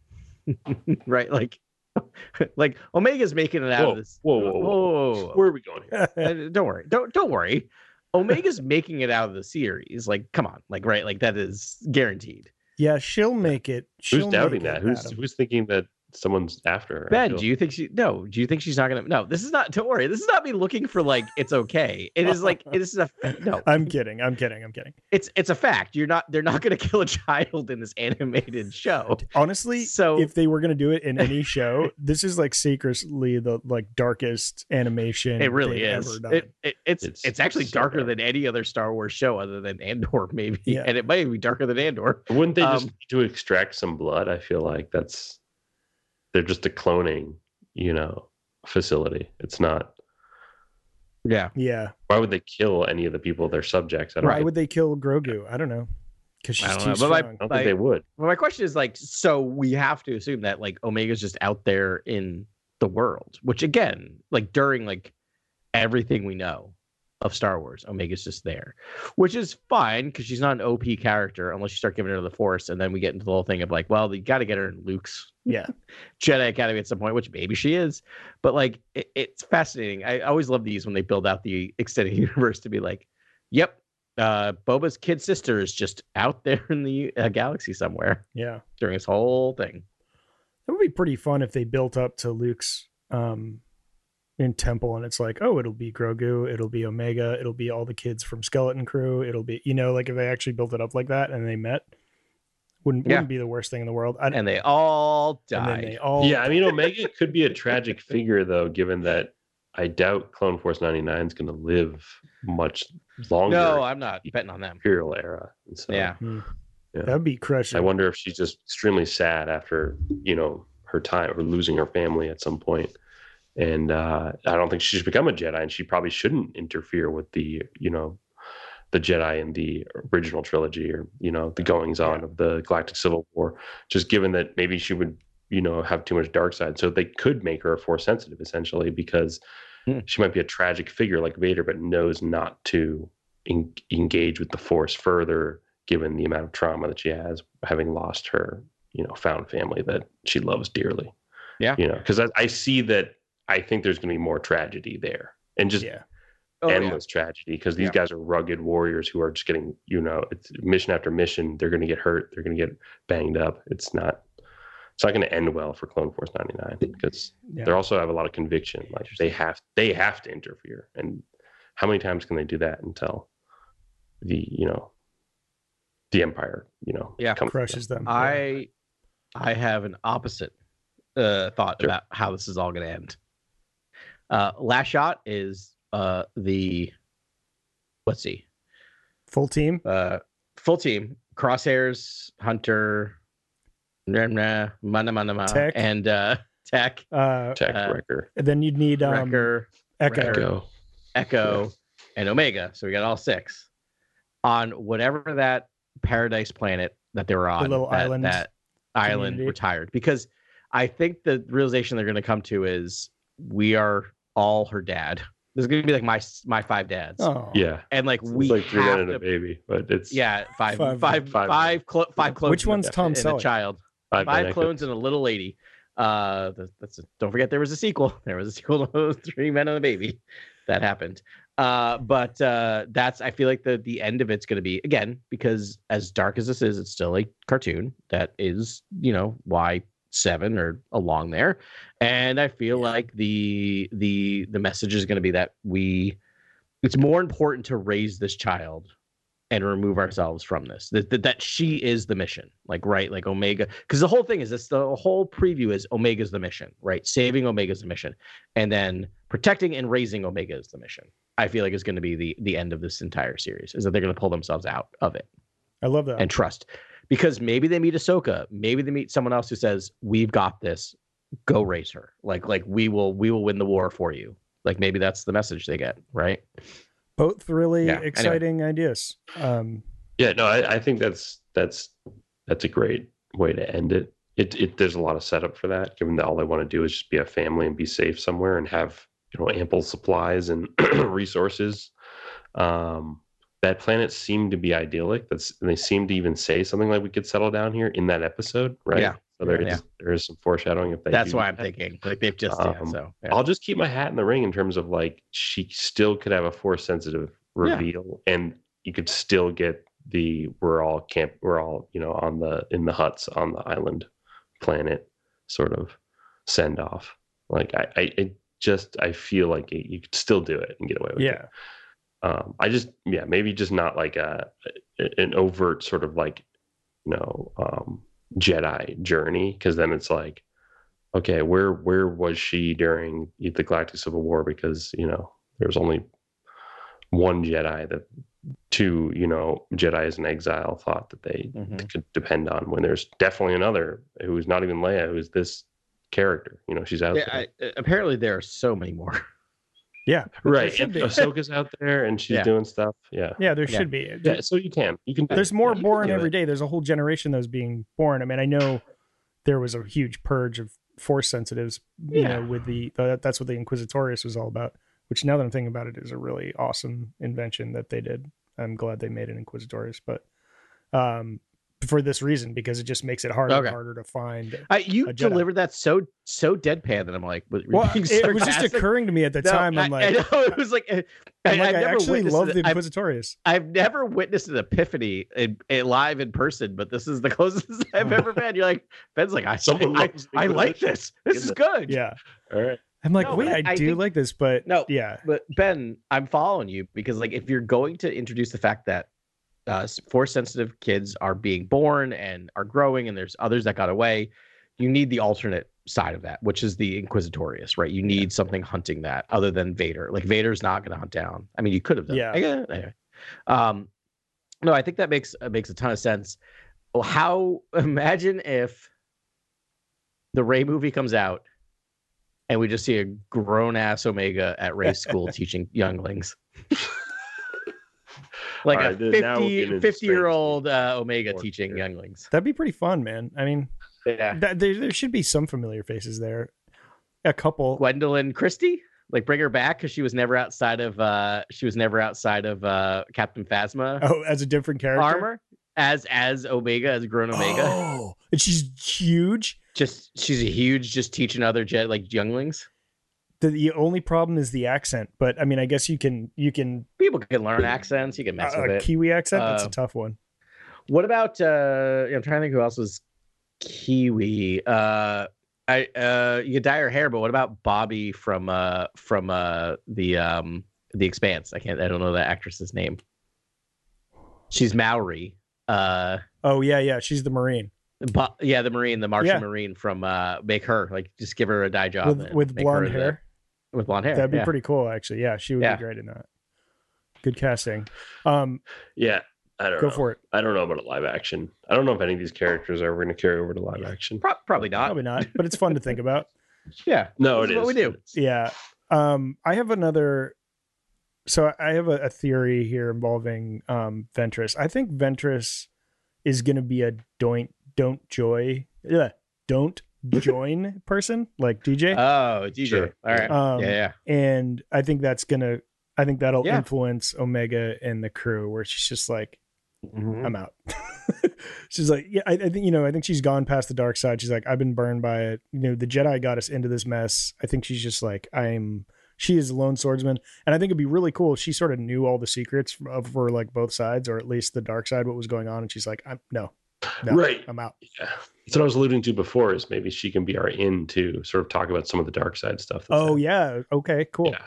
right? Like, like Omega's making it out Whoa, of this. whoa, whoa, whoa. whoa, whoa. Where are we going here? Don't worry, don't don't worry. Omega's making it out of the series. Like, come on, like right, like that is guaranteed. yeah, she'll make it. She'll Who's doubting that? it, Who's Adam. who's thinking that someone's after her? Ben, do you think she? No, do you think she's not gonna? No, this is not. Don't worry, this is not me looking for like it's okay. It is like this is a no. I'm kidding. I'm kidding. I'm kidding. It's it's a fact. You're not. They're not gonna kill a child in this animated show. Honestly, So if they were gonna do it in any show, this is like secretly the like darkest animation. it really is. Ever done. It, it, it's, It's it's actually so darker dark. than any other Star Wars show other than Andor, maybe. Yeah. And it might be darker than Andor. Wouldn't they just Um, need to extract some blood? I feel like that's they're just a cloning, you know, facility. It's not. Yeah. yeah. Why would they kill any of the people they're subjects? I don't, know. Why I would they kill Grogu? I don't know. Because she's I don't too know, but my- strong. don't like- think they would. Well, my question is like, so we have to assume that like Omega's just out there in the world, which again, like during like everything we know of Star Wars, Omega's just there, which is fine because she's not an OP character unless you start giving her the Force, and then we get into the whole thing of like, well, you got to get her in Luke's yeah. Jedi Academy at some point, which maybe she is, but like it, it's fascinating. I always love these when they build out the extended universe to be like, yep. Uh, Boba's kid sister is just out there in the uh, galaxy somewhere Yeah. during this whole thing. It would be pretty fun if they built up to Luke's um in Temple and it's like, oh, it'll be Grogu, it'll be Omega, it'll be all the kids from Skeleton Crew, it'll be you know, like if they actually built it up like that and they met, wouldn't Yeah. wouldn't be the worst thing in the world. I, and And they all then died. they all Yeah, I mean, Omega could be a tragic figure though, given that I doubt Clone Force ninety nine is going to live much longer. no, I'm not betting on them. Imperial era. And so Yeah. Hmm. that'd be crushing. I wonder if she's just extremely sad after you know her time or losing her family at some point. And uh, I don't think she should become a Jedi, and she probably shouldn't interfere with the you know the Jedi in the original trilogy or you know the goings on Yeah. of the Galactic Civil War. Just given that maybe she would you know have too much dark side, so they could make her force sensitive essentially because Hmm. she might be a tragic figure like Vader, but knows not to en- engage with the force further given the amount of trauma that she has having lost her you know found family that she loves dearly Yeah. you know because I, I see that i think there's going to be more tragedy there and just yeah. Oh, yeah. endless tragedy because these Yeah. guys are rugged warriors who are just getting you know it's mission after mission they're going to get hurt they're going to get banged up it's not it's not going to end well for clone force 99 because Yeah. they also have a lot of conviction like they have they have to interfere and how many times can they do that until the you know the empire you know Yeah. comes crushes them. I I have an opposite uh, thought Sure. about how this is all going to end. Uh, last shot is uh the let's see Full team. uh full team crosshairs hunter nah, nah, mana, mana, mana, Tech. and uh tech Uh, Tech Uh, Wrecker, and then you'd need um, wrecker Echo. Wrecker. Echo. echo and omega so we got all six on whatever that paradise planet that they were on little that, island that island community. retired because i think the realization they're going to come to is we are all her dad this is going to be like my my five dads Oh, Yeah, and like it's we like three men have and to a baby, but it's Yeah, five, Five- five, five- five, clo- five clones. Which one's and a- Tom and a child. five, Five clones and a little lady. Uh, that- that's don't forget there was a sequel. There was a sequel to Three Men and a Baby that happened. Uh, but uh, that's I feel like the the end of it's going to be again because as dark as this is, it's still a cartoon that is you know why seven or along there, and I feel like the the the message is going to be that we it's more important to raise this child and remove ourselves from this that, that, that she is the mission like right like omega because the whole thing is this the whole preview is omega's the mission right saving omega's the mission and then protecting and raising omega is the mission i feel like is going to be the the end of this entire series is that they're going to pull themselves out of it. I love that. and trust because maybe they meet Ahsoka, maybe they meet someone else who says, "We've got this. Go raise her. Like like we will we will win the war for you." Like maybe that's the message they get, right? Both really Yeah, anyway. exciting ideas. Um, Yeah, no, I, I think that's that's that's a great way to end it. It it there's a lot of setup for that, given that all they want to do is just be a family and be safe somewhere and have you know ample supplies and resources. Um, that planet seemed to be idyllic. That's and they seem to even say something like we could settle down here in that episode, right? Yeah. So there is Yeah. there is some foreshadowing if they That's why I'm thinking. Like they've just yeah, Um, so yeah. I'll just keep my hat in the ring in terms of like she still could have a force sensitive Yeah. reveal and you could still get the we're all camp we're all you know on the in the huts on the island planet sort of send off like i i, I just i feel like it, you could still do it and get away with it yeah. Um i just yeah maybe just not like a an overt sort of like you know um jedi journey because then it's like okay where where was she during the galactic civil war because you know there was only one jedi that two you know Jedi jedis in exile thought that they Mhm. could depend on when there's definitely another who's not even leia who's this character you know she's out Yeah, there I, apparently there are so many more. Yeah. right should and ahsoka's out there and she's Yeah. doing stuff yeah Yeah, there Yeah. should be. yeah so you can you can There's more you can born do every it. day. There's a whole generation that's being born. I mean, I know there was a huge purge of force sensitives, you Yeah. know, with the, the that's what the Inquisitorius was all about. Which now that I'm thinking about it, is a really awesome invention that they did. I'm glad they made an Inquisitorius, but um, for this reason because it just makes it harder Okay. and harder to find. I, you delivered that so so deadpan that I'm like, Well, being it, was just occurring to me at the No, time. I'm I- like, I, know it was like, I, I'm like, I've I never actually love it. the I've- Inquisitorius. I've never witnessed an epiphany in, in live in person, but this is the closest I've ever been. You're like Ben's like I Someone I, I like this. This is good. Yeah, all right I'm like, No, wait, I, I do think- like this, but No. yeah, But Ben, I'm following you because like if you're going to introduce the fact that uh, force sensitive kids are being born and are growing, and there's others that got away, you need the alternate side of that, which is the Inquisitorius, right? You need something hunting that other than Vader. Like Vader's not going to hunt down. I mean, you could have done. Yeah. Yeah. Anyway. Um, no, I think that makes uh, makes a ton of sense. Well, how imagine if the Rey movie comes out and we just see a grown ass Omega at Rey school teaching younglings. like All a right, then now we're 50, 50 year old uh, Omega Or- teaching yeah. younglings. that'd be pretty fun, man. I mean, Yeah. that, there there should be some familiar faces there. A couple. Gwendoline Christie, like bring her back because she was never outside of uh she was never outside of uh Captain Phasma Oh, as a different character. armor as as Omega as grown Omega. Oh, and she's huge. Just she's a huge just teaching other jet like younglings. The, the only problem is the accent, but I mean, I guess you can you can People can learn accents. You can mess uh, with a it. Kiwi accent. That's Uh, a tough one. What about uh I'm trying to think who else was Kiwi. Uh I uh you could dye her hair, but what about Bobbie from uh from uh the um the expanse? I can't I don't know that actress's name. She's Maori. Uh Oh yeah, yeah. She's the Marine yeah, the Marine, the Martian Yeah. Marine from uh make her like just give her a dye job with with blonde the- hair. With blonde hair. That'd be yeah. pretty cool, actually. Yeah, she would Yeah. be great in that. Good casting. Um, Yeah, I don't go know. for it. I don't know about a live action. I don't know if any of these characters are ever going to carry over to live action. Pro- probably not. Probably not, but it's fun to think about. Yeah. No, This it is what is. we do. Yeah. Um, I have another. So I have a, a theory here involving um, Ventress. I think Ventress is going to be a don't don't joy yeah, don't join person like DJ, Oh, DJ. Sure. All right. Um, yeah, yeah. and I think that's gonna. I think that'll Yeah. influence Omega and the crew, where she's just like, Mhm. I'm out. she's like, yeah, I, I think you know, I think she's gone past the dark side. She's like, I've been burned by it. You know, the Jedi got us into this mess. I think she's just like, I'm. She is a lone swordsman, and I think it'd be really cool. if She sort of knew all the secrets of for like both sides, or at least the dark side, what was going on, and she's like, I'm no, no, Right. I'm out. Yeah. That's what I was alluding to before. Is maybe she can be our in to sort of talk about some of the dark side stuff. Oh happening. yeah, okay, cool. Yeah.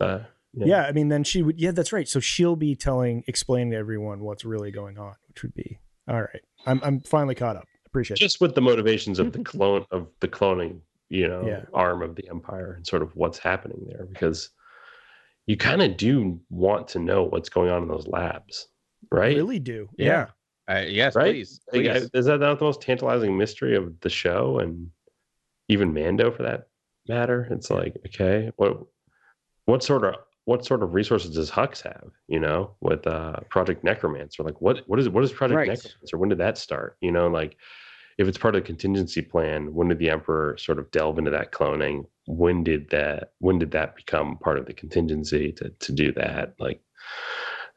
yeah. Uh, Yeah. I mean, then she would. Yeah, that's right. So she'll be telling, explaining to everyone what's really going on, which would be all right. I'm I'm finally caught up. Appreciate it. just with the motivations of the clone of the cloning you know Yeah. arm of the empire and sort of what's happening there because you kind of do want to know what's going on in those labs right Really do. Yeah. Uh, yes, Right? please. Please. Is that not the most tantalizing mystery of the show and even mando for that matter it's like okay what what sort of what sort of resources does hux have you know with uh project necromancer like what what is what is project Right. necromancer when did that start you know like if it's part of the contingency plan when did the emperor sort of delve into that cloning when did that when did that become part of the contingency to to do that like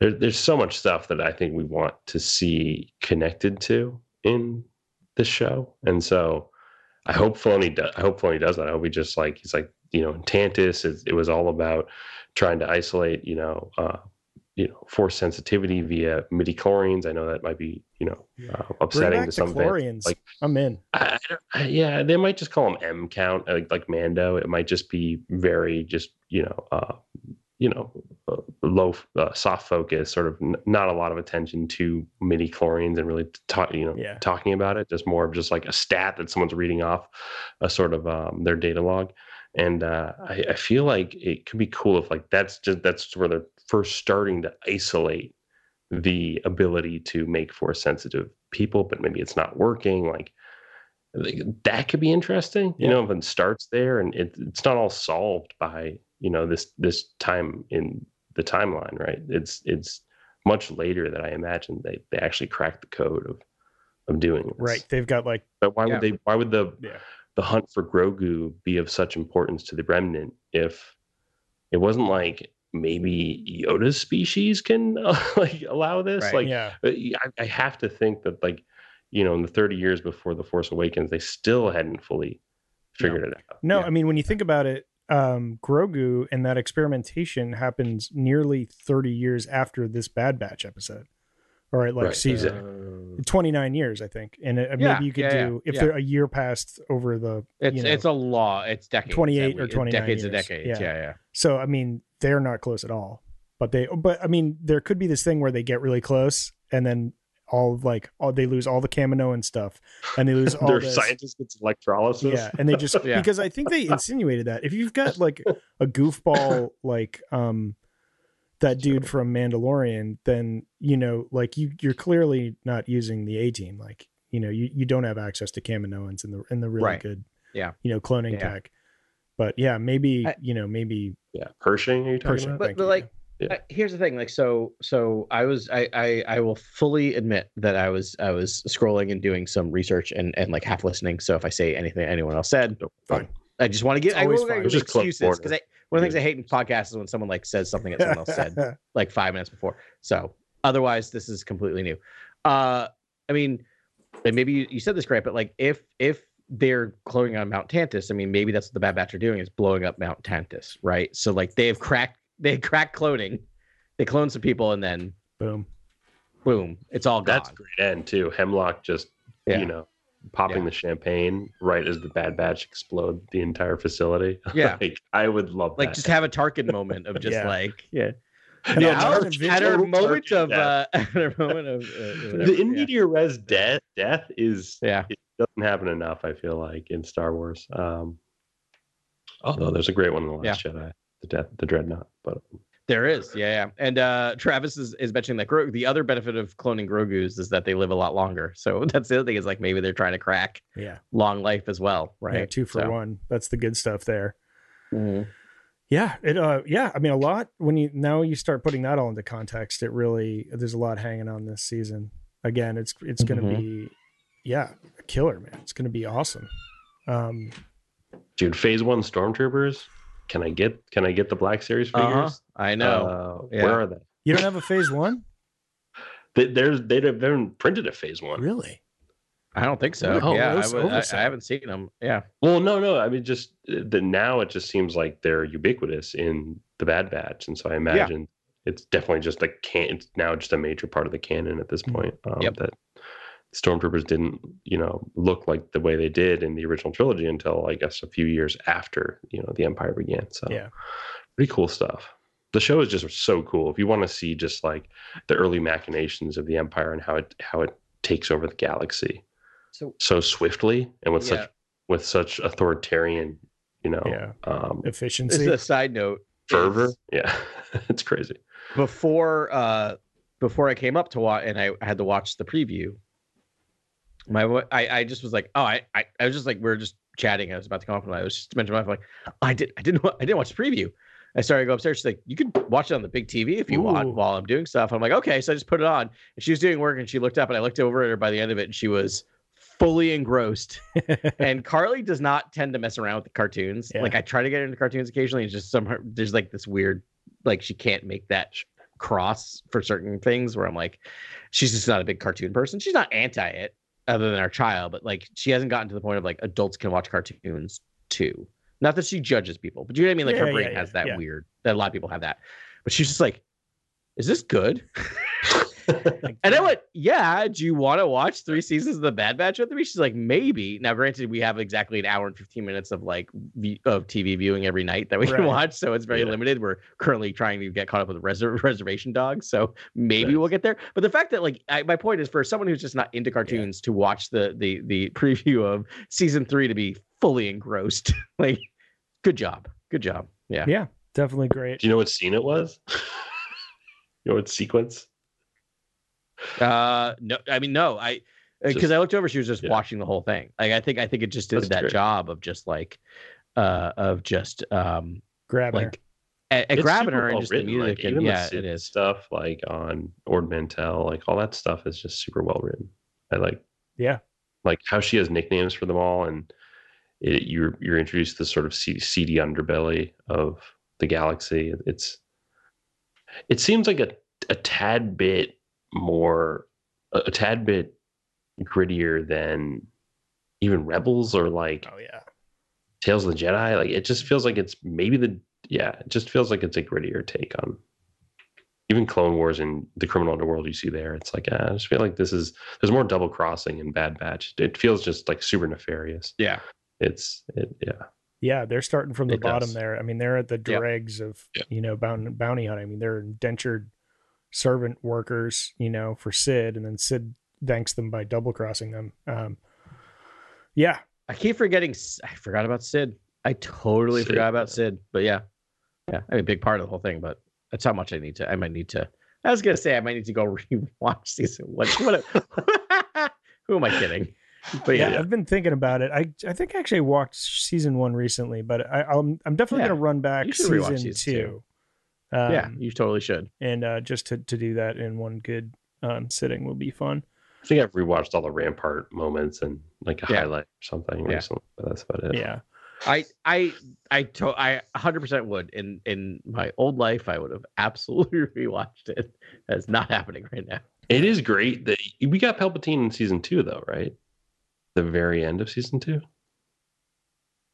there, there's so much stuff that i think we want to see connected to in the show and so i hope Filoni does i hope Filoni does that i hope he just like he's like you know in Tantiss it, it was all about trying to isolate you know uh you know force sensitivity via midi-chlorians i know that might be you know uh, upsetting to some fans. like I'm in. I, I- yeah, they might just call them M count, like, like Mando. It might just be very, just you know, uh, you know, uh, low, uh, soft focus, sort of n- not a lot of attention to midi-chlorians and really talk, you know, Yeah. talking about it. Just more of just like a stat that someone's reading off, a sort of um, their data log. And uh, I, I feel like it could be cool if like that's just that's where they're first starting to isolate the ability to make force sensitive people, but maybe it's not working. Like that could be interesting. You Yeah. know, if it starts there and it, it's not all solved by you know this this time in the timeline, right? It's it's much later that I imagine they they actually cracked the code of of doing this. Right. They've got like But why Yeah. would they? Why would the Yeah. the hunt for Grogu be of such importance to the remnant if it wasn't like maybe Yoda's species can like allow this? Right. Like yeah. uh, I, I have to think that like you know in the 30 years before the Force Awakens, they still hadn't fully figured it out. No, Yeah. I mean when you think about it, um, Grogu and that experimentation happens nearly 30 years after this Bad Batch episode, All right, like Right. season. Uh, 29 years, I think, and it, Yeah, maybe you could yeah, yeah, do if yeah. they're a year passed over the. it's you know, it's a law. It's decades. 28 that or we- 29 decades of years. decades. Yeah. Yeah, yeah. So I mean, they're not close at all. But they, but I mean, there could be this thing where they get really close, and then all like all they lose all the Kaminoan stuff, and they lose all Their this. scientists gets electrolysis. Yeah, and they just Yeah. because I think they insinuated that if you've got like a goofball like um that dude from Mandalorian, then you know like you you're clearly not using the A team. Like you know you, you don't have access to Kaminoans in the in the really Right. good Yeah. you know cloning Yeah. tech. But yeah, maybe I- you know maybe yeah. Pershing, are you talking Pershing. about? But, but you. like, Yeah. uh, here's the thing. Like, so, so I was, I, I, I will fully admit that I was, I was scrolling and doing some research and and like half listening. So if I say anything anyone else said, Fine. I just want to get. I always will fine. give It's just club excuses because one of the things I hate in podcasts is when someone like says something that someone else said like five minutes before. So otherwise, this is completely new. Uh, I mean, and maybe you, you said this great, but like if if they're cloning on Mount Tantiss, I mean, maybe that's what the Bad Batch are doing is blowing up Mount Tantiss, right? So like they've cracked they cracked cloning, they clone some people, and then boom. boom, it's all gone. That's a great end too. Hemlock just Yeah. you know popping Yeah. the champagne right as the Bad Batch explode the entire facility. Yeah. like I would love like that. just have a Tarkin moment of just Yeah. like yeah. And Yeah, I'll- at her total moment of death. uh, at her moment of uh, whatever, the in yeah. media res death death is yeah. it doesn't happen enough. I feel like in Star Wars. Um, Although there's a great one in the Last Jedi, the death, the Dreadnought. But There is, yeah, yeah. And uh Travis is, is mentioning that Gro- the other benefit of cloning Grogu's is that they live a lot longer. So that's the other thing is like maybe they're trying to crack Yeah. long life as well, right? Yeah, two for So- one. That's the good stuff there. Mhm. Yeah, it uh yeah, I mean a lot when you now you start putting that all into context, it really there's a lot hanging on this season. Again, it's it's going to Mhm. be yeah, a killer, man. It's going to be awesome. Um dude, Phase One Stormtroopers. Can I get Can I get the Black Series figures? Uh-huh. I know. Uh, Yeah. Where are they? you don't have a phase 1? they there's they haven't printed a Phase One. Really? I don't think so. Oh, yeah, I, would, I. I haven't seen them. Yeah. Well, no, no. I mean, just uh, the now it just seems like they're ubiquitous in the Bad Batch, and so I imagine it's definitely just a can. It's now just a major part of the canon at this Mhm. point. Um, Yep. That stormtroopers didn't, you know, look like the way they did in the original trilogy until I guess a few years after you know the Empire began. So Yeah. pretty cool stuff. The show is just so cool. If you want to see just like the early machinations of the Empire and how it how it takes over the galaxy So so swiftly and with Yeah. such with such authoritarian, you know, Yeah. um, this Efficiency. is a side note. fervor. is Yeah, it's crazy. Before uh before I came up to watch and I had to watch the preview, my I, I just was like, oh, I, I I was just like we were just chatting. I was about to come up and I was just mentioning my wife like, oh, I did I didn't I didn't watch the preview. I started to go upstairs. She's like, you can watch it on the big TV if you want while I'm doing stuff. I'm like, okay. So I just put it on. And she was doing work and she looked up and I looked over at her by the end of it and she was fully engrossed. and Carly does not tend to mess around with the cartoons. Yeah. Like I try to get into cartoons occasionally. It's just some there's like this weird like she can't make that cross for certain things where I'm like, she's just not a big cartoon person. She's not anti it other than our child, but like she hasn't gotten to the point of like adults can watch cartoons too. Not that she judges people, but you know what I mean? Like Yeah, her brain yeah, has that weird that a lot of people have that. But she's just like, is this good? And I went, yeah. Do you want to watch three seasons of the Bad Batch with me? She's like, maybe. Now, granted, we have exactly an hour and fifteen minutes of like v- of TV viewing every night that we can watch, so it's very Yeah. limited. We're currently trying to get caught up with Reser- Reservation Dogs, so maybe Nice. we'll get there. But the fact that like I, my point is for someone who's just not into cartoons to watch the the the preview of season three to be fully engrossed, like, good job, good job. Yeah. yeah, definitely great. Do you know what scene it was? you know what sequence? Uh, no, I mean, no, I because I looked over, she was just yeah. watching the whole thing. Like, I think, I think it just did That's that great. job of just like, uh, of just um, Grabbing like, and, and It's grabbing super her and well just written, the music, like, and even yeah, Cid it is. stuff like on Ord Mantell, like all that stuff is just super well written. I like Yeah. like how she has nicknames for them all, and it, you're you're introduced to this sort of seedy, seedy underbelly of the galaxy. It's it seems like a a tad bit more a, a tad bit grittier than even Rebels or like Oh yeah. Tales of the Jedi. Like it just feels like it's maybe the yeah, it just feels like it's a grittier take on even Clone Wars and the criminal underworld you see there. It's like uh, I just feel like this is there's more double crossing in Bad Batch. It feels just like super nefarious. Yeah, It's it yeah. Yeah, they're starting from the It bottom does. there. I mean, they're at the Yep. dregs of Yep. you know bounty, bounty hunting. I mean, they're indentured servant workers, you know, for Cid, and then Cid thanks them by double crossing them. Um, yeah, I keep forgetting. I forgot about Cid. I totally Cid, forgot about. Cid. But yeah, yeah, I mean, big part of the whole thing. But that's how much I need to. I might need to. I was gonna say I might need to go rewatch season one. What? who am I kidding? But yeah, yeah, I've been thinking about it. I I think I actually watched season one recently, but I, I'm I'm definitely Yeah, gonna run back you should rewatch season, season two. two. Um, yeah, you totally should. and uh, just to to do that in one good um, sitting will be fun. I think I've rewatched all the Rampart moments and like a Yeah. highlight or something Yeah. recently, but that's about it. Yeah, I I I to, I 100% would in in my old life I would have absolutely rewatched it. That's not happening right now. It is great that we got Palpatine in season two though, right? The very end of season two.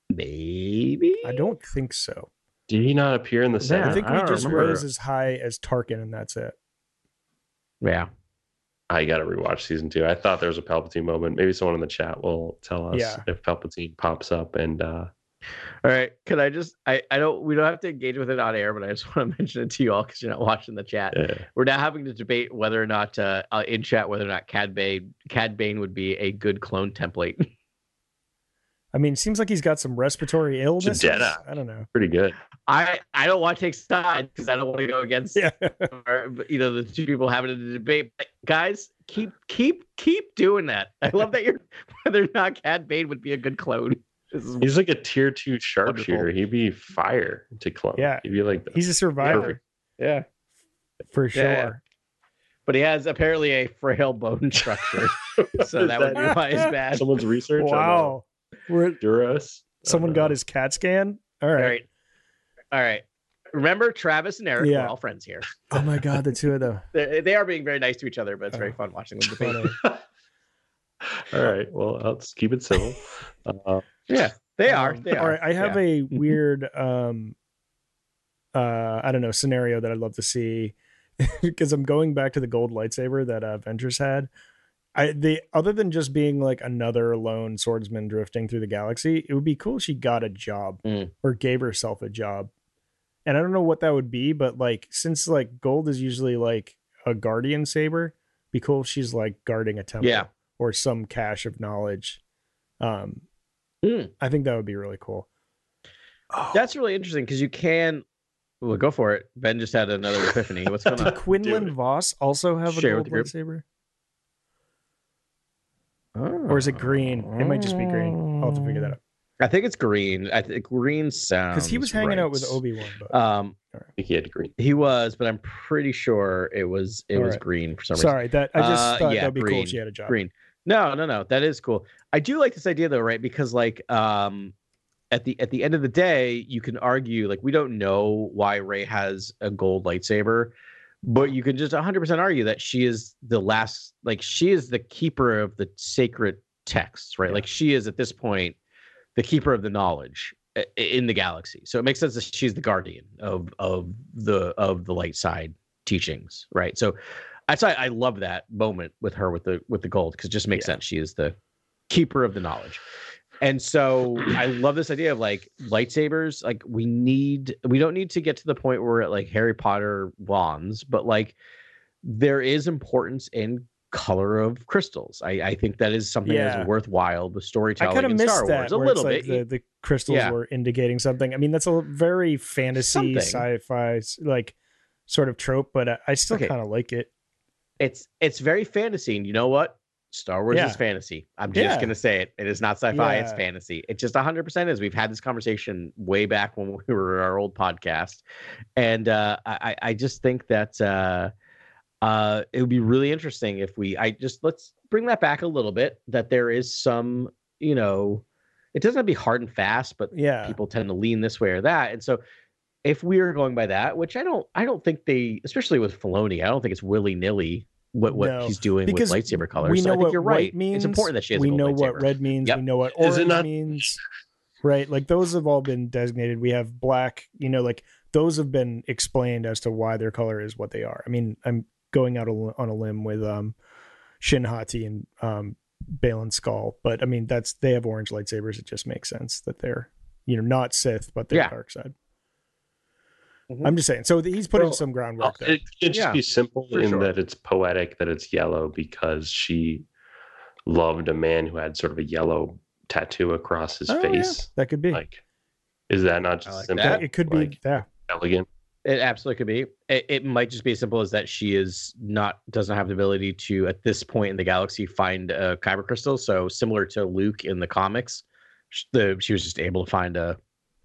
Maybe I don't think so. Did he not appear in the Yeah, I think I we don't just remember. rose as high as Tarkin, and that's it. Yeah. I got to rewatch season two. I thought there was a Palpatine moment. Maybe someone in the chat will tell us Yeah. if Palpatine pops up. And uh, All right. Can I just I I don't we don't have to engage with it on air, but I just want to mention it to you all because you're not watching the chat. yeah. We're now having to debate whether or not uh, uh, in chat whether or not Cad Bane Cad Bane would be a good clone template. I mean, seems like he's got some respiratory illness. Jeddah. I don't know. Pretty good. I I don't want to take sides because I don't want to go against Yeah. or, you know the two people having a debate. But guys, keep keep keep doing that. I love that you're whether or not Cad Bane would be a good clone. He's like a tier two sharpshooter. He'd be fire to clone. Yeah. He'd be like the, He's a survivor Perfect. yeah. for sure. Yeah. But he has apparently a frail bone structure, so Is that would be why it's bad. Someone's research. on, Wow. We're, Duras. someone got his CAT scan. All All right. right, all right. Remember, Travis and Eric Yeah. we're all friends here. Oh my God, the two of them. They, they are being very nice to each other, but it's very fun watching them debate. All right. Well, let's keep it civil. Uh, Yeah, they are. Um, They are. All right, I have Yeah. a weird um uh I don't know scenario that I'd love to see because I'm going back to the gold lightsaber that uh, Ventress had. I the other than just being like another lone swordsman drifting through the galaxy, it would be cool if she got a job Mm. or gave herself a job. And I don't know what that would be, but like since like gold is usually like a guardian saber, be cool if she's like guarding a temple Yeah. or some cache of knowledge. Um Mm. I think that would be really cool. That's really interesting because you can. Well, go for it. Ben just had another epiphany. What's going Did on? Quinlan Dude. Vos also have a Share gold with the group. lightsaber? Or is it green? It might just be green. I'll have to figure that out. I think it's green. I think green sounds Because he was hanging out with. Obi Wan. But Um, I think he had green. he was, but I'm pretty sure it was it All was right. green for some reason. sorry, that I just Uh, thought yeah, that'd be cool if she had a job. Green. No, no, no. That is cool. I do like this idea though, right? Because like um at the at the end of the day, you can argue like we don't know why Rey has a gold lightsaber, but you can just 100% argue that she is the last like she is the keeper of the sacred texts, right? Yeah. Like she is at this point the keeper of the knowledge eh, in the galaxy. So it makes sense that she's the guardian of of the of the light side teachings, right? So that's why I love that moment with her with the with the gold because it just makes Yeah. sense. She is the keeper of the knowledge. And so I love this idea of like lightsabers. Like we need, we don't need to get to the point where we're at like Harry Potter wands, but like there is importance in color of crystals. I, I think that is something Yeah. that's worthwhile with storytelling. I kind of missed Star that. Wars a little it's bit. the, the crystals Yeah. were indicating something. I mean, that's a very fantasy, Something. sci-fi, like sort of trope, but I, I still Okay. kind of like it. it's it's very fantasy, and you know what? Star Wars Yeah. is fantasy. I'm just Yeah. gonna say it. It is not sci-fi. It's fantasy. It just 100 percent is. We've had this conversation way back when we were our old podcast, and uh, I I just think that uh, uh, it would be really interesting if we I just let's bring that back a little bit. That there is some you know, it doesn't have to be hard and fast, but Yeah. people tend to lean this way or that, and so. If we are going by that, which I don't, I don't think they, especially with Filoni, I don't think it's willy nilly what what No, he's doing with lightsaber colors. we so know I think what you're white right. means. it's important that she has we a gold know lightsaber. what red means. Yep. We know what it orange not- means. Right, like those have all been designated. We have black. You know, like those have been explained as to why their color is what they are. I mean, I'm going out on a limb with um, Shin Hati and um, Baylan Skoll, but I mean that's they have orange lightsabers. It just makes sense that they're you know not Sith, but they're Yeah. dark side. Mhm. I'm just saying. So he's putting Well, some groundwork there. It could just Yeah, be simple in sure. that it's poetic, that it's yellow because she loved a man who had sort of a yellow tattoo across his Oh, yeah. face. That could be. Like, is that not just like simple? that. it could be. yeah. elegant. It absolutely could be. It, it might just be as simple as that she is not doesn't have the ability to at this point in the galaxy find a kyber crystal. So similar to Luke in the comics, the she was just able to find a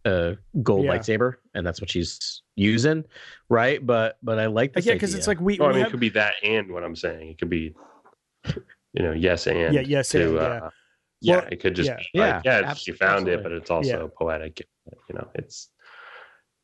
a gold Yeah. lightsaber, and that's what she's using, right? But but I like this. Yeah, because it's like we, Oh, I mean, have it could be that and what I'm saying. It could be, you know, yes and. Yeah, yes to, and, yeah. uh, yeah, Well, it could just yeah. be like, Yeah, yeah, she found it, but it's also Yeah. poetic. You know, it's.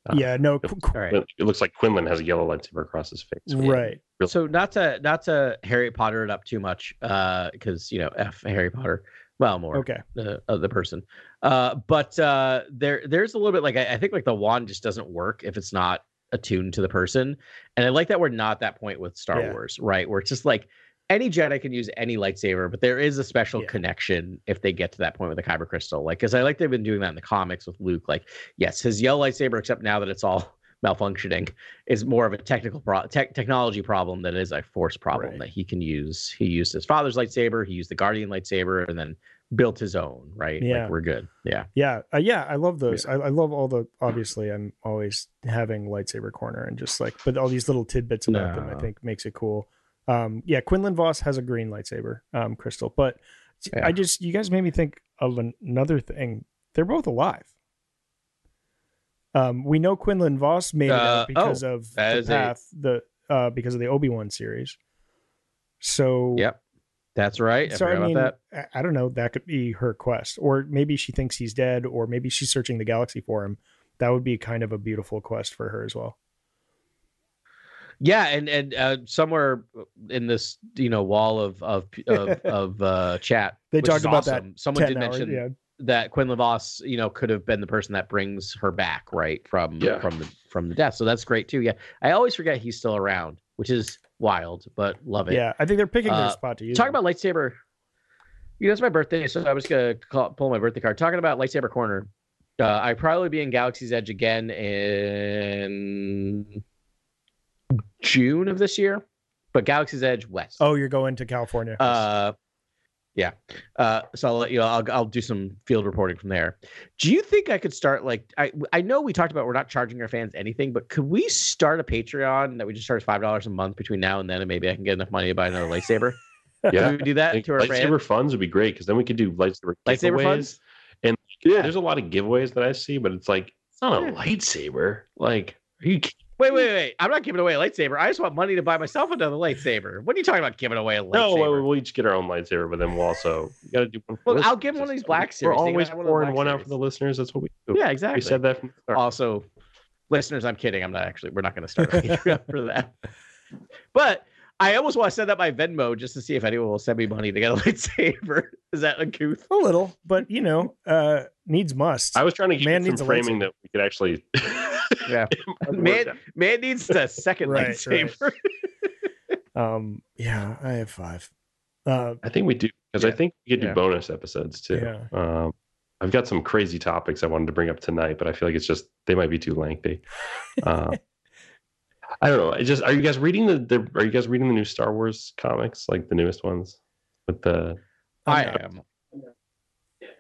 uh, yeah no it- qu- qu- all right. It looks like Quinlan has a yellow lightsaber across his face. right so not to not to Harry Potter it up too much, uh, because you know F Harry Potter. Well, more okay the uh, the person. Uh, but uh, there there's a little bit like I, I think like the wand just doesn't work if it's not attuned to the person, and I like that we're not that point with Star Yeah. Wars, right? Where it's just like any Jedi can use any lightsaber, but there is a special Yeah. connection if they get to that point with the kyber crystal. Like, because I like they've been doing that in the comics with Luke. Like, yes, his yellow lightsaber, except now that it's all malfunctioning, is more of a technical pro- tech technology problem than it is a force problem Right. that he can use. He used his father's lightsaber, he used the Guardian lightsaber, and then built his own, right? Yeah. Like we're good. Yeah. Yeah, uh, yeah, I love those. I, I love all the. Obviously, I'm always having lightsaber corner and just like, but all these little tidbits about them, I think makes it cool. Um, yeah, Quinlan Vos has a green lightsaber, um, crystal, but Yeah. I just you guys made me think of an- another thing. They're both alive. Um, we know Quinlan Vos made it Uh, out because of the is a- path, the uh, because of the Obi Wan series. So Yep. That's right. I so I mean, that. I don't know. That could be her quest, or maybe she thinks he's dead, or maybe she's searching the galaxy for him. That would be kind of a beautiful quest for her as well. Yeah, and and uh, somewhere in this, you know, wall of of of, of uh, chat, They talked about that awesome, Someone did hours, mention yeah. That Quinlan Vos, you know, could have been the person that brings her back, right from Yeah. from the from the death. So that's great too. Yeah, I always forget he's still around, which is wild, but love it. Yeah, I think they're picking their Uh, spot to use. Talk him. about lightsaber. You know, it's my birthday, so I was gonna call, pull my birthday card. Talking about lightsaber corner, uh, I'd probably be in Galaxy's Edge again in June of this year, but Galaxy's Edge West. Oh, you're going to California. Uh, yeah. Uh, so I'll let you. I'll I'll do some field reporting from there. Do you think I could start like I I know we talked about we're not charging our fans anything, but could we start a Patreon that we just charge five dollars a month between now and then, and maybe I can get enough money to buy another lightsaber? Yeah. Could we do that Like, to our lightsaber fans? funds would be great because then we could do lightsaber Lightsaber giveaways. funds? Yeah, there's a lot of giveaways that I see, but it's like it's not a Yeah. lightsaber. Like, are you? kidding? Wait, wait, wait! I'm not giving away a lightsaber. I just want money to buy myself another lightsaber. What are you talking about giving away a lightsaber? No, well, we'll each get our own lightsaber, but then we'll also you got to do one. For Well. I'll give one of these Black series. We're Series. They can always have one pouring one out for the listeners. That's what we do. yeah, exactly. We said that from the start. Also, listeners, I'm kidding. I'm not actually. We're not going to start a Patreon for that. But I almost want to send up my Venmo just to see if anyone will send me money to get a lightsaber. Is that a goof? a little, but you know, uh, needs must. I was trying to give Man you needs some a framing that we could actually. Yeah. Man, man needs the second Right, lightsaber. um, yeah, I have five. Uh, I think we do because I think we could do Yeah. bonus episodes too. Yeah. Um, I've got some crazy topics I wanted to bring up tonight, but I feel like it's just they might be too lengthy. Uh, I don't know. I just are you guys reading the, the are you guys reading the new Star Wars comics like the newest ones with the I I'm not. am.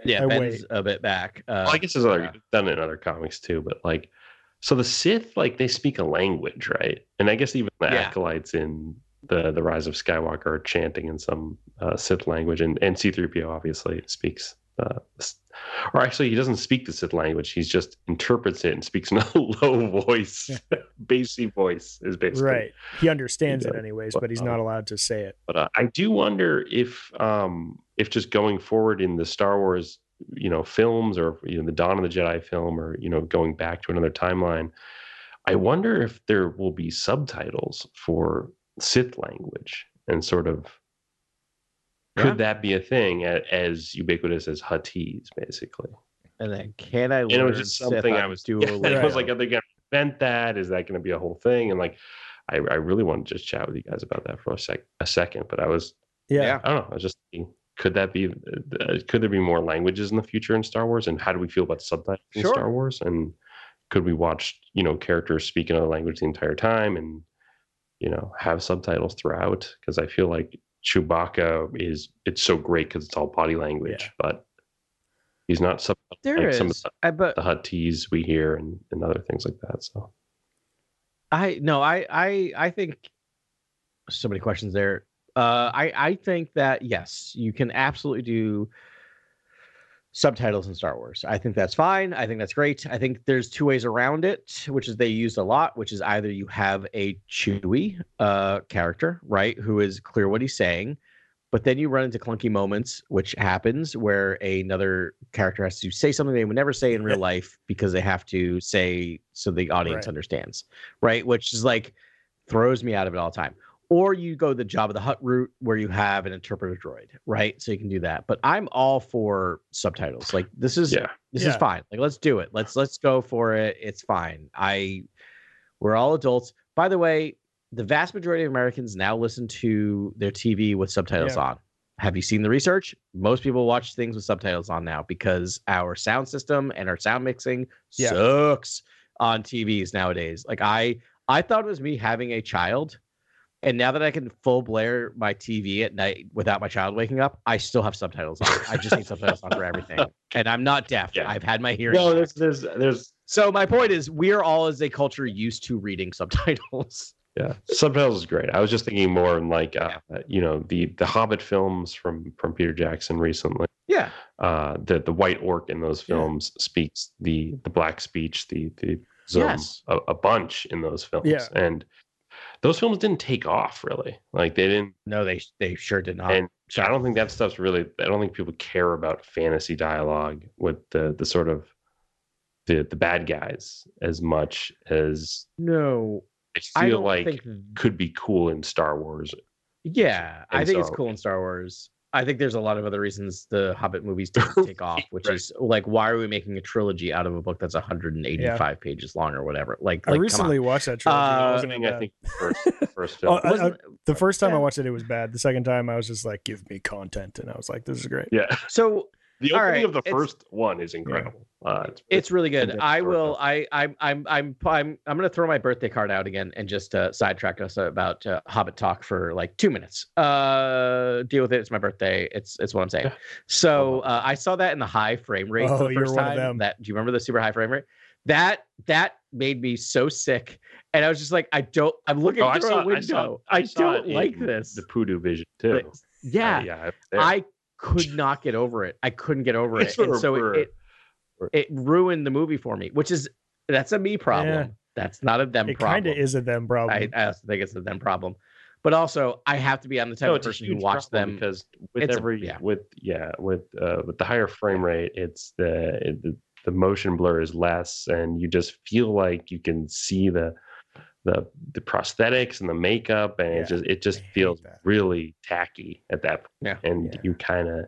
Yeah, I Ben's wait. a bit back. Uh, well, I guess there's other yeah. done in other comics too, but like so the Sith like they speak a language, right? And I guess even the Yeah. acolytes in the the Rise of Skywalker are chanting in some uh, Sith language, and and C-3PO obviously speaks. Uh, or actually, he doesn't speak the Sith language. He just interprets it and speaks in a low voice, bassy voice is basically right. He understands He it anyways, but, but he's um, not allowed to say it. But uh, I do wonder if um, if just going forward in the Star Wars, you know, films or you know the Dawn of the Jedi film, or you know, going back to another timeline, I wonder if there will be subtitles for Sith language and sort of could Yeah. that be a thing as ubiquitous as Huttese, basically? and then can I And it was just something on I was. Duolingo? I was like, are they going to invent that? Is that going to be a whole thing? And like, I, I really want to just chat with you guys about that for a sec, a second. But I was Yeah. Yeah. I don't know. I was just thinking, could that be? Uh, could there be more languages in the future in Star Wars? And how do we feel about subtitles in Star Wars? And could we watch, you know, characters speak another language the entire time, and you know, have subtitles throughout? Because I feel like Chewbacca is it's so great because it's all body language, Yeah. but he's not sub There like is. some of the, I but the Huttese we hear and, and other things like that. So I no, I I I think so many questions there. Uh, I I think that yes, you can absolutely do subtitles in Star Wars. I think that's fine. I think that's great. I think there's two ways around it, which is they used a lot, which is either you have a Chewie uh, character, right, who is clear what he's saying, but then you run into clunky moments, which happens where another character has to say something they would never say in real life because they have to say so the audience Right. understands, right? Which is like throws me out of it all the time. Or you go the Jabba the Hutt route where you have an interpreter droid, right? So you can do that. But I'm all for subtitles. Like this is yeah, this is fine. Like let's do it. Let's let's go for it. It's fine. I we're all adults. By the way, the vast majority of Americans now listen to their TV with subtitles Yeah. on. Have you seen the research? Most people watch things with subtitles on now because our sound system and our sound mixing Yeah. sucks on TVs nowadays. Like I I thought it was me having a child And now that I can full blare my TV at night without my child waking up, I still have subtitles on. I just need subtitles on for everything. And I'm not deaf. Yeah. I've had my hearing. No, there's there's there's So my point is, we are all as a culture used to reading subtitles. yeah subtitles is great. I was just thinking more in like uh, you know the the Hobbit films from from Peter Jackson recently. Yeah, Uh, the the white orc in those Yeah. films speaks the the black speech the the Zum Yes. a, a bunch in those films. Yeah. and those films didn't take off really. Like they didn't. no, they they sure did not. and so I don't think that stuff's really. I don't think people care about fantasy dialogue with the the sort of the the bad guys as much as no, I I feel don't like think. could be cool in Star Wars. Yeah, I in think it's cool in Star Wars. I think there's a lot of other reasons the Hobbit movies didn't take off, which Right. is like, why are we making a trilogy out of a book that's 185 pages long or whatever? Like, I like, come on. recently watched that trilogy. Uh, wasn't Opening. I think the first first film. Oh, I- Wasn't- the first time I watched it, it was bad. The second time, I was just like, "Give me content," and I was like, "This is great." yeah, so the opening right, of the first one is incredible. Uh, it's, it's really good. I will. I. I'm. I'm. I'm. I'm. I'm going to throw my birthday card out again and just uh, sidetrack us about uh, Hobbit talk for like two minutes. Uh, deal with it. It's my birthday. It's. It's what I'm saying. So uh, I saw that in the high frame rate Oh, for the you're first one of time. them. That. Do you remember the super high frame rate? That. That made me so sick, and I was just like, I don't. I'm looking Oh, I through saw- a I window. saw- I, I don't like this. the Poodoo Vision too. But- yeah. Uh, yeah, I. I could not get over it. I couldn't get over it, It's and so it, it it ruined the movie for me. Which is that's a me problem. Yeah. That's not a them It problem. It kind of is a them problem. I, I also think it's a them problem. But also, I have to be on the type no, of person who huge watched them. because with It's a- every yeah. with yeah with uh with the higher frame rate it's the, it- the the motion blur is less and you just feel like you can see the the the prosthetics and the makeup and Yeah, it just it just feels really tacky at that point. Yeah. and Yeah. you kind of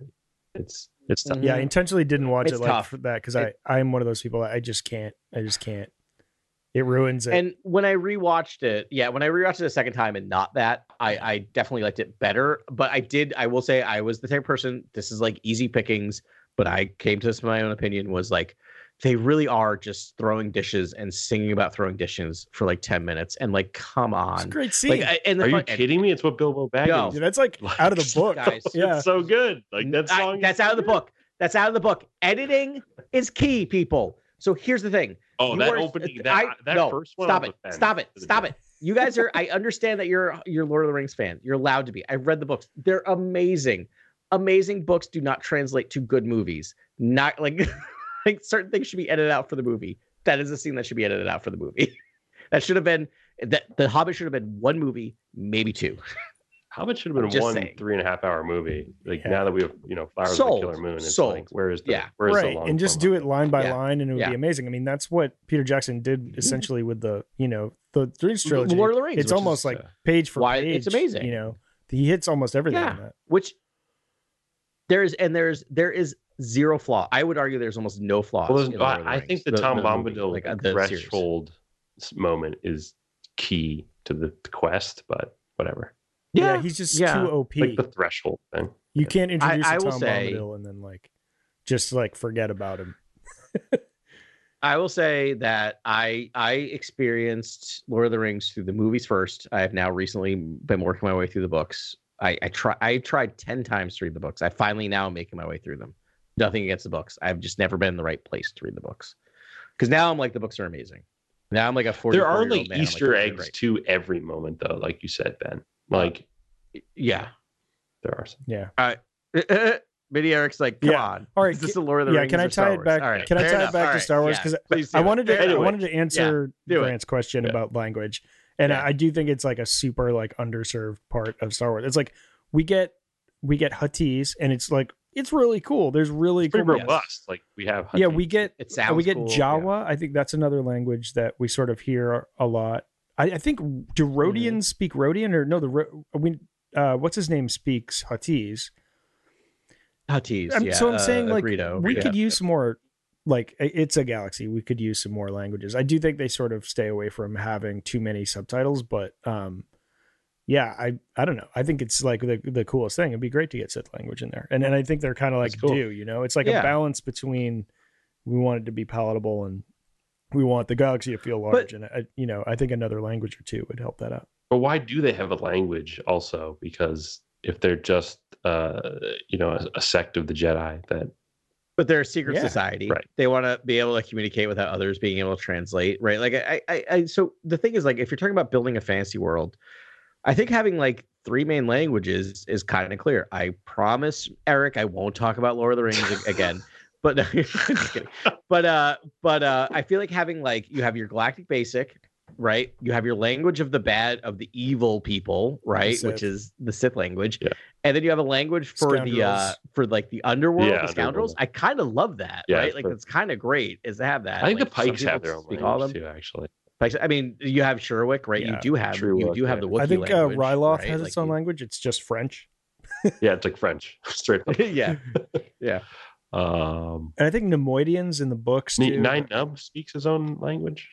it's it's tough. yeah, I intentionally didn't watch It's it like tough. for that because I I'm one of those people. That I just can't. I just can't. It ruins it. And when I rewatched it, yeah, when I rewatched it a second time and not that, I, I definitely liked it better. But I did, I will say, I was the type of person. This is like easy pickings, but I came to this my own opinion was like they really are just throwing dishes and singing about throwing dishes for like ten minutes, and like come it's a on, great scene. like and Are you fun- and kidding me? It's what Bilbo Baggins. No. Dude, that's like out of the book. Guys. yeah. it's so good. Like that song. is that's so out of the book. That's out of the book. Editing is key, people. So here's the thing. Oh, You that are- opening. Uh, I- That, that no, first one. Stop it. Stop it. Stop it. You guys are. I understand that you're you're Lord of the Rings fan. You're allowed to be. I've read the books. They're amazing. Amazing books do not translate to good movies. Not like like certain things should be edited out for the movie. That is a scene that should be edited out for the movie. that should have been that the Hobbit should have been one movie, maybe two. Hobbit should have been just one saying. three and a half hour movie. Like Yeah. now that we have, you know, Flowers Sold. of the Killer Moon, it's Sold. like where is the Yeah. where's the right long and just do it line by Yeah. line and it would Yeah. be amazing i mean that's what peter jackson did essentially with the you know the Rings trilogy Lord of the Rings. it's almost is, like uh, page for why page it's amazing. you know he hits almost everything Yeah. in that. which there's and there's there is zero flaw. I would argue there's almost no flaws. Well, there's- in Lord of the I, I think the, Tom movie, Bombadil like, uh, series. threshold moment is key to the quest, but whatever. yeah, he's just yeah. too op Like the threshold thing. you can't introduce I a will tom say- bombadil and then like just like forget about him I will say that I I experienced Lord of the Rings through the movies first. I have now recently been working my way through the books. I I try I tried ten times to read the books. I finally now am making my way through them. Nothing against the books. I've just never been in the right place to read the books. Because now I'm like the books are amazing. Now I'm like a 40 There are like Easter eggs to every moment, though, like you said, Ben. Like Yeah. there are some. yeah Mini Eric's like, come Yeah. on. All right, Is this ca- the Lord of the yeah, Rings can I tie it back- All right, can I fair tie it back All to Star Wars? Because Please do I wanted to I wanted to answer do it. Grant's question Yeah. about language, and Yeah. I do think it's like a super like underserved part of Star Wars. It's like we get we get Huttese, and it's like it's really cool. There's really It's pretty cool. Yes. robust. Like we have. Yeah, we get It sounds we get cool. Jawa. I think that's another language that we sort of hear a lot. I, I think do Rodians speak Rodian or no? The Ro- we uh, what's his name speaks Huttese. Huttese, I'm- yeah. so I'm uh, saying like Greedo, we yeah. could use some more. Like it's a galaxy, we could use some more languages. I do think they sort of stay away from having too many subtitles, but um, yeah, I I don't know. I think it's like the the coolest thing. It'd be great to get Sith language in there, and and I think they're kind of like cool. do you know? It's like Yeah. a balance between we want it to be palatable and we want the galaxy to feel large, and I, you know I think another language or two would help that out. But why do they have a language also? Because if they're just uh, you know a, a sect of the Jedi that but they're a secret Yeah, society. right. They want to be able to communicate without others being able to translate, right? Like I, I, I, so the thing is, like, if you're talking about building a fantasy world, I think having like three main languages is kind of clear. I promise, Eric, I won't talk about Lord of the Rings again. But. But uh, but uh, I feel like having like you have your Galactic Basic, right? You have your language of the bad of the evil people, right? Which is the Sith language, Yeah. and then you have a language for the uh for like the underworld, Yeah, the scoundrels. underworld. I kind of love that, Yeah, right? Like it's kind of great is to have that. I think Like, the Pikes have their own speak all of language too. Actually. I mean, you have Shyriiwook, right? Yeah, you do have you do have yeah. the Wookiee I think uh, language, Ryloth right? has Like its own you- language. It's just French. yeah, it's like French, straight up. yeah, yeah. Um, And I think Neimoidians in the books too. Nien Nunb speaks his own language.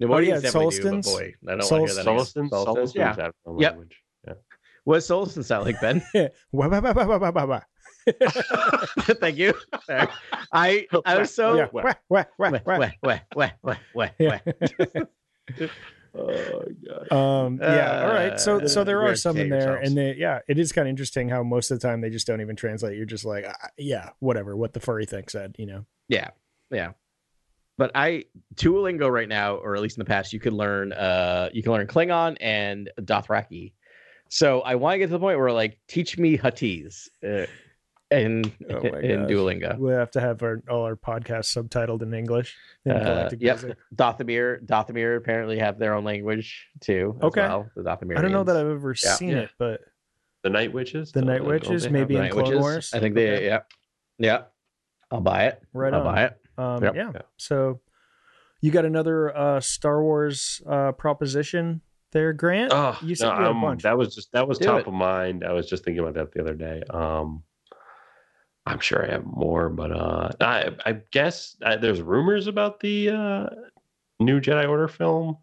No, Oh, yeah, yeah, definitely do, but Sullustans. boy, I don't want to hear that. again. Sullustan, Sullustans, yeah. have their own Yep. language. What does Sullustan sound like, Ben? Thank you. I I was so Yeah. Wah, wah, wah, Wah, wah. wah, wah, wah, wah, wah, Yeah. Oh god. Um, yeah. All right. So, Uh, so there are some in there, yourselves. and they, yeah, it is kind of interesting how most of the time they just don't even translate. You're just like, ah, yeah, whatever, what the furry thing said, you know. Yeah, yeah. But I Duolingo right now, or at least in the past, you could learn uh you can learn Klingon and Dothraki. So I want to get to the point where like teach me Huttese uh, in Oh in gosh. Duolingo. We have to have our all our podcasts subtitled in English. in Uh, yep, Dathomir. Dathomir apparently have their own language too. As Okay. well, the Dathomir. I don't know that I've ever Yeah. seen Yeah. it, but The Night Witches. The Night Witches, maybe have in that? Clone Witches. Wars? I think they. Okay. Yeah, yeah. I'll buy it. right I'll on. buy it. Um, Yep. Yeah. Yeah. So you got another uh, Star Wars uh, proposition there, Grant? Oh, you said no, you had a um, bunch. that was just that was Do top it. of mind. I was just thinking about that the other day. Um, I'm sure I have more, but uh, I I guess uh, there's rumors about the uh, new Jedi Order film,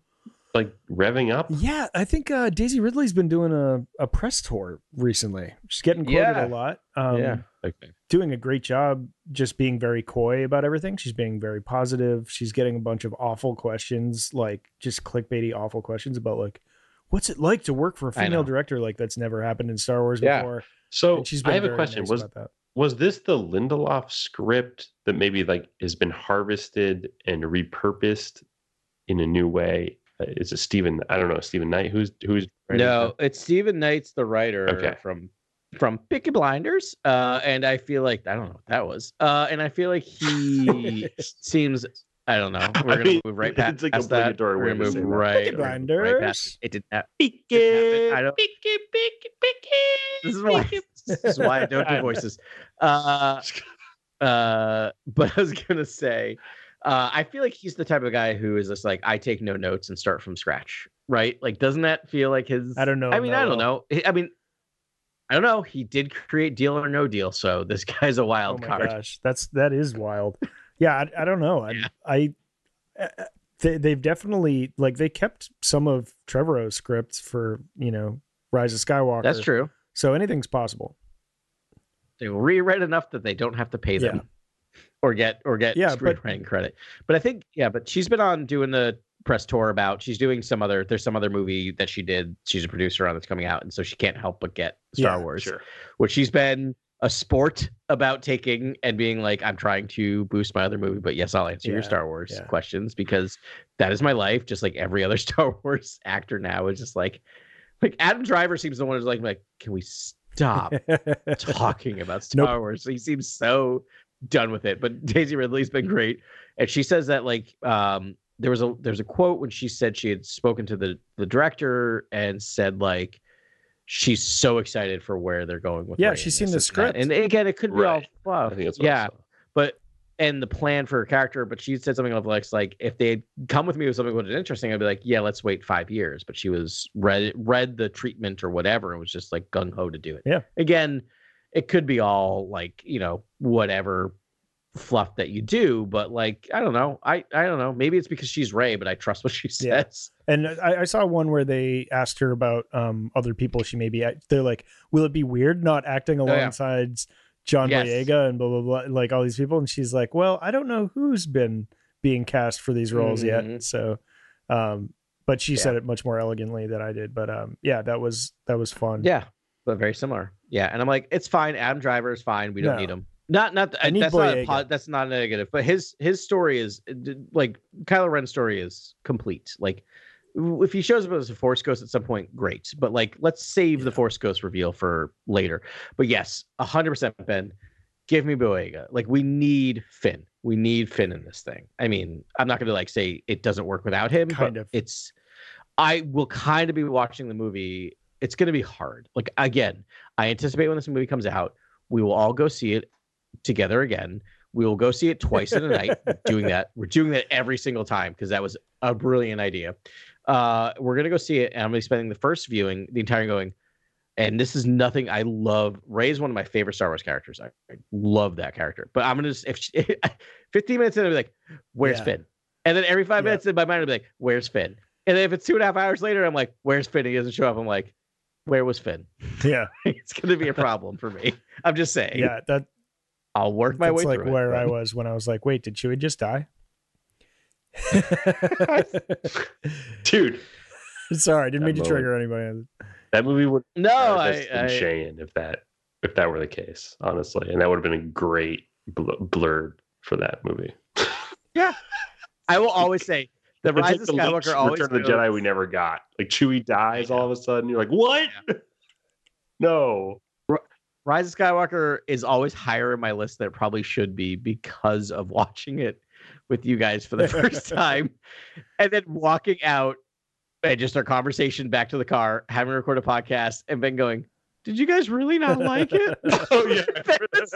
like revving up. Yeah, I think uh, Daisy Ridley's been doing a, a press tour recently. She's getting quoted Yeah. a lot. Um, Yeah. Okay. Doing a great job just being very coy about everything. She's being very positive. She's getting a bunch of awful questions, like just clickbaity awful questions about like, what's it like to work for a female director? Like that's never happened in Star Wars Yeah. before. So And she's been I have a question. nice was about that. Was this the Lindelof script that maybe like has been harvested and repurposed in a new way? Uh, Is it Stephen? I don't know Stephen Knight. Who's who's writing No, it's Stephen Knight's the writer Okay. from from Picky Blinders. Uh, and I feel like I don't know what that was. Uh, and I feel like he seems. I don't know. We're I gonna mean, move right it's past like that. obligatory We're way gonna move say that. right, Peaky we're gonna right past it. It did not. Picky, I don't- picky, picky, picky. This is why. This is why I don't do voices. Uh, uh, but I was gonna say, uh, I feel like he's the type of guy who is just like, I take no notes and start from scratch, right? Like, doesn't that feel like his? I don't know I mean, I don't know. I mean, I don't know. He did create Deal or No Deal, so this guy's a wild card. Oh my card. gosh, that's that is wild. Yeah, I, I don't know. I, Yeah. I uh, they, they've definitely like they kept some of Trevorrow's scripts for you know Rise of Skywalker. That's true. So anything's possible. They reread enough that they don't have to pay them. Or get or get Yeah, but- screenwriting credit. But I think yeah, but she's been on doing the press tour about she's doing some other there's some other movie that she did she's a producer on that's coming out and so she can't help but get Star Yeah, Wars. Sure. which she's been a sport about taking and being like, I'm trying to boost my other movie, but yes, I'll answer your Star Wars yeah. questions because that is my life. Just like every other Star Wars actor now is just like, like Adam Driver seems the one who's like, like, can we stop talking about Star Nope. Wars? He seems so done with it. But Daisy Ridley's been great, and she says that like, um, there was a there's a quote when she said she had spoken to the the director and said like she's so excited for where they're going with Yeah, writing she's seen the and that. script. and again it could be all Right. fluff I think that's what yeah saw. but and the plan for her character but she said something of like like if they had come with me with something that was interesting i'd be like yeah let's wait five years but she was read read the treatment or whatever and was just like gung-ho to do it Yeah. again it could be all like you know whatever fluff that you do but like i don't know i i don't know maybe it's because she's Rey but i trust what she says. Yeah. And I, I saw one where they asked her about um, other people she may be. They're like, "Will it be weird not acting Oh, yeah. John Yes. Boyega and blah blah blah, like all these people?" And she's like, "Well, I don't know who's been being cast for these roles Mhm. yet." So, um, but she Yeah. said it much more elegantly than I did. But um, yeah, that was that was fun. Yeah, but very similar. Yeah, and I'm like, it's fine. Adam Driver is fine. We don't No. need him. Not not I need that's not a Boyega. that's not a negative, but his his story is like Kylo Ren's story is complete. Like if he shows up as a Force Ghost at some point, great. But like, let's save the Force Ghost reveal for later. But yes, hundred percent, Ben. Give me Boyega. Like we need Finn. We need Finn in this thing. I mean, I'm not going to like say it doesn't work without him, Kind but of. it's. I will kind of be watching the movie. It's going to be hard. Like again, I anticipate when this movie comes out, we will all go see it together again. We will go see it twice in a night. doing that, we're doing that every single time because that was a brilliant idea. Uh, we're gonna go see it, and I'm gonna be spending the first viewing the entire going. And this is nothing I love. Rey is one of my favorite Star Wars characters. I, I love that character. But I'm gonna just if she, 15 minutes in, I'll be like, "Where's Yeah. Finn?" And then every five Yeah. minutes in my mind, I'll be like, "Where's Finn?" And then if it's two and a half hours later, I'm like, "Where's Finn?" He doesn't show up. I'm like, "Where was Finn?" yeah, it's gonna be a problem for me. I'm just saying. yeah. That I'll work my way like through where it. I was when I was like, wait, did Chewie just die? Dude, Sorry, I didn't mean to trigger anybody. that movie would No, have I, been I, Cheyenne if that if that were the case, honestly, and that would have been a great bl- blurred for that movie. Yeah, I will always say the It's Rise like of the Luke Skywalker always Return of the Jedi we never got. Like Chewie dies all of a sudden. You're like, what? no. Rise of Skywalker is always higher in my list than it probably should be because of watching it with you guys for the first time and then walking out and just our conversation back to the car, having recorded a podcast, and Ben going, Did you guys really not like it? Oh yeah. Ben was,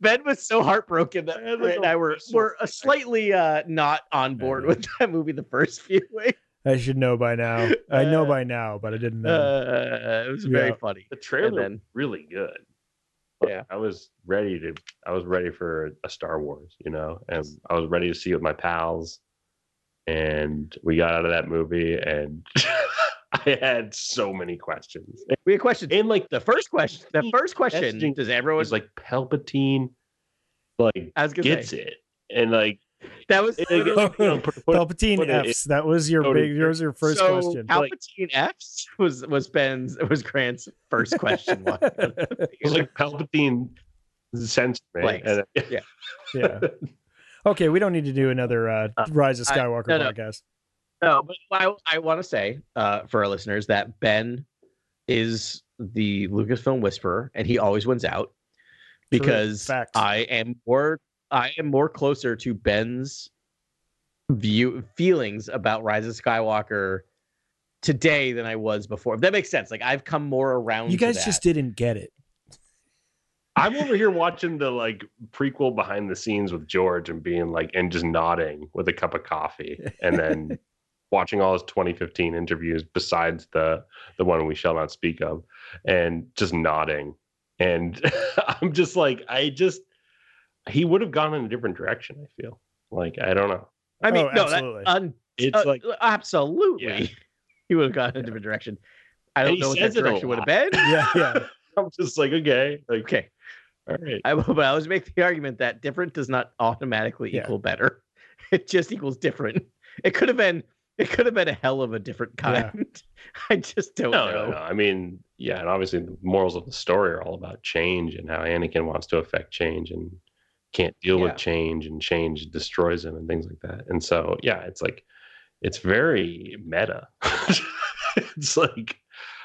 ben was so heartbroken that I and a I were, were uh, slightly uh, not on board with that movie the first viewing. I should know by now. I know Uh, by now, but I didn't know. Uh, it was very Yeah. funny. The trailer And then- really good. Yeah. I was ready to I was ready for a Star Wars, you know, and I was ready to see it with my pals. And we got out of that movie and I had so many questions. We had questions. And like The first question, the first question, does everyone was like Palpatine like gets say, it. And like that was it- it- you know, put- put- Palpatine put it- F's. That was your Totally big. Yours your first so question. Palpatine F's was was Ben's was Grant's first question. one. it was like Palpatine sensed me. Blanks. And, yeah. Okay, we don't need to do another uh, Uh, Rise of Skywalker no, no. podcast. No, but I, I want to say uh, for our listeners that Ben is the Lucasfilm whisperer, and he always wins out because I am more I am more closer to Ben's view feelings about Rise of Skywalker today than I was before. If that makes sense. Like I've come more around. You to guys that. just didn't get it. I'm over here watching the like prequel behind the scenes with George and being like and just nodding with a cup of coffee and then watching all his 2015 interviews besides the the one we shall not speak of and just nodding and I'm just like I just he would have gone in a different direction I feel like I don't know I mean, Oh, no, that, absolutely. un, it's uh, like absolutely. Yeah. He would have gone in a different direction. I don't know what that says it a direction would have been. Yeah, yeah. I'm just like okay like Okay. all right I, but I always make the argument that different does not automatically Yeah. equal better. It just equals different. It could have been. It could have been a hell of a different Yeah. kind. I just don't no, know. no, no. I mean, yeah, and obviously the morals of the story are all about change and how Anakin wants to affect change and can't deal Yeah. with change and change destroys him and things like that. And so, yeah, it's like it's very meta. it's like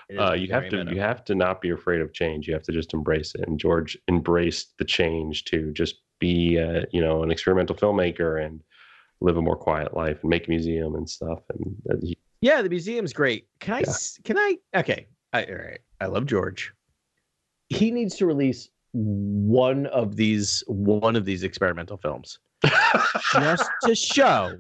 It uh, you have to meta. you have to not be afraid of change. You have to just embrace it. And George embraced the change to just be, uh, you know, an experimental filmmaker and live a more quiet life and make a museum and stuff. And uh, he, Yeah, the museum's great. Can I? Yeah. Can I? Okay. I, all right. I love George. He needs to release one of these one of these experimental films just to show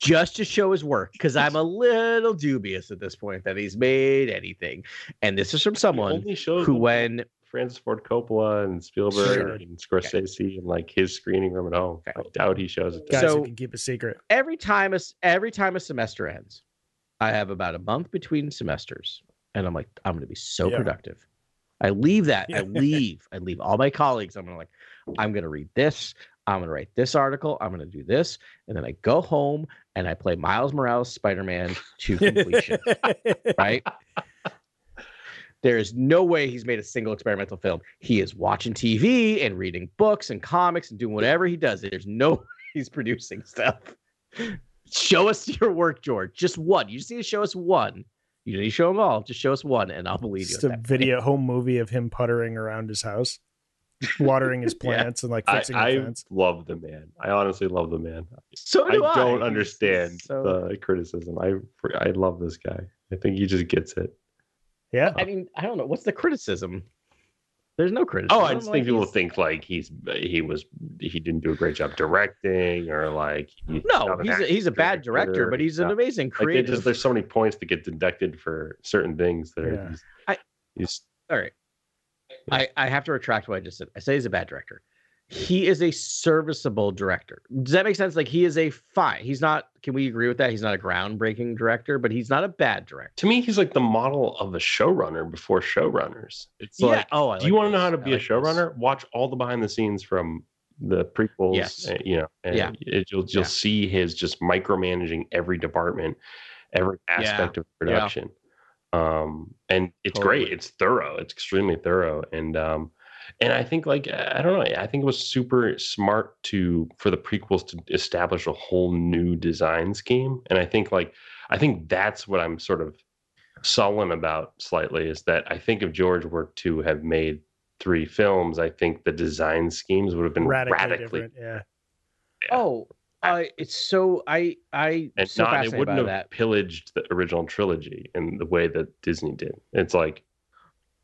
just to show his work because i'm a little dubious at this point that he's made anything and this is from someone who when Francis Ford Coppola and Spielberg Sure. and Scorsese and like his screening room at home. Okay. I doubt he shows it. to Guys So- who can keep a secret. every time a s- every time a semester ends i have about a month between semesters and i'm like i'm going to be so Yeah. productive i leave that i leave i leave all my colleagues i'm gonna like i'm going to read this I'm gonna write this article. I'm gonna do this, and then I go home and I play Miles Morales Spider-Man to completion. right? There is no way he's made a single experimental film. He is watching TV and reading books and comics and doing whatever he does. There's no way he's producing stuff. Show us your work, George. Just one. You just need to show us one. You don't need to show them all. Just show us one, and I'll believe Just you. a at point. video home movie of him puttering around his house, watering his Yeah. plants and like I, fixing the I fence. love the man. I honestly love the man. So I do I. I. don't understand so- the criticism. I I love this guy. I think he just gets it. Yeah. I mean, I don't know. What's the criticism? There's no criticism. Oh, I just Like, think people he's- think like he's he was he didn't do a great job directing or like he's No, he's a, he's a bad director, but he's an Yeah. amazing Like just, there's so many points that get deducted for certain things that are he's, I- he's All right. I, I have to retract what I just said. I say he's a bad director. He is a serviceable director. Does that make sense? Like he is a fine. He's not. Can we agree with that? He's not a groundbreaking director, but he's not a bad director. to me he's like the model of a showrunner before showrunners. It's like Oh, I do you want to know how to be like a this. showrunner? Watch all the behind the scenes from the prequels. Yes. uh, you know, and Yeah. it, you'll you'll Yeah. see his just micromanaging every department, every aspect of production. Um, and it's great. It's thorough. It's extremely thorough. And um, and I think like I don't know. I think it was super smart to for the prequels to establish a whole new design scheme. And I think like I think that's what I'm sort of sullen about slightly is that I think if George were to have made three films, I think the design schemes would have been radically, radically, different. Yeah. Oh, I. It's so I. I. and so not it wouldn't have that. pillaged the original trilogy in the way that Disney did. It's like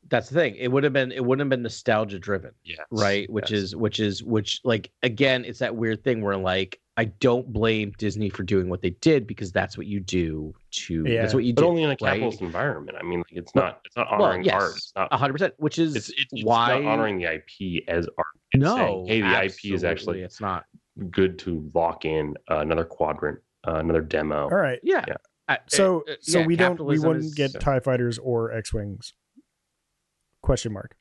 That's the thing. It would have been. It wouldn't have been nostalgia driven. yes, right which yes. is which is which like again it's that weird thing where like i don't blame disney for doing what they did because that's what you do to Yeah. that's what you but do only in a right? capitalist environment. I mean, like it's not it's not well, honoring yes, art. It's not 100% which is it's, it's, it's why not honoring the IP as art. It's no saying, hey, the IP is actually it's not good to lock in uh, another quadrant, uh, another demo. All right. yeah, Yeah. Uh, So uh, so yeah, we don't we wouldn't is- get TIE fighters or X Wings. Question mark.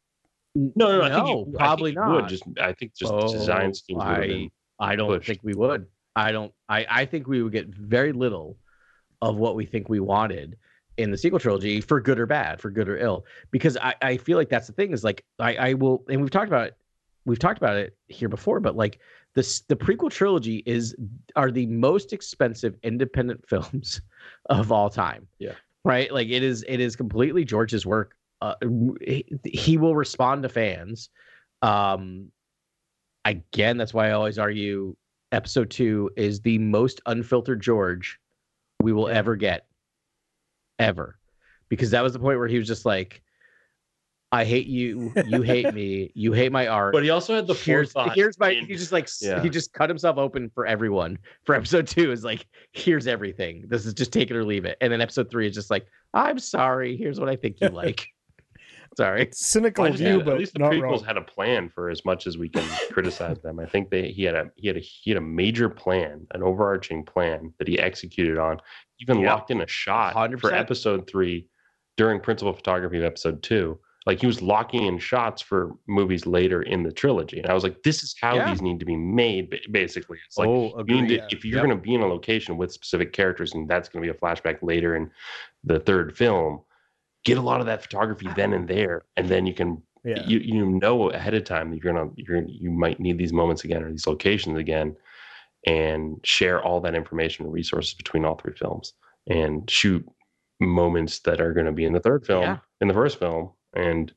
No, no, no. I think No, you, I think probably would not. just I think just Oh, design schemes I- I don't pushed. think we would. I don't. I I think we would get very little of what we think we wanted in the sequel trilogy for good or bad, for good or ill. Because I I feel like that's the thing is like I I will and we've talked about it. We've talked about it here before, but like this the prequel trilogy is are the most expensive independent films of all time. Yeah. Right. Like it is. It is completely George's work. Uh, he, he will respond to fans. Um, again, that's why I always argue episode two is the most unfiltered George we will ever get. Ever. Because that was the point where he was just like, I hate you, you hate me, you hate my art. But he also had the here's, forethought. here's my in- he just like Yeah. he just cut himself open for everyone for episode two is like here's everything this is just take it or leave it and then episode three is just like i'm sorry here's what i think you like sorry Cynical Well, view, think but at least the prequels wrong. had a plan for as much as we can criticize them. I think they he had a he had a he had a major plan, an overarching plan that he executed on. Even Yeah. locked in a shot 100%. for episode three during principal photography of episode two. Like he was locking in shots for movies later in the trilogy, and I was like, "This is how Yeah. these need to be made." Basically, it's like oh you need to, yeah. if you're Yep. going to be in a location with specific characters, and that's going to be a flashback later in the third film, get a lot of that photography then uh-huh. and there, and then you can Yeah. you you know ahead of time that you're gonna you're you might need these moments again or these locations again, and share all that information and resources between all three films, and shoot moments that are going to be in the third film, Yeah. in the first film, and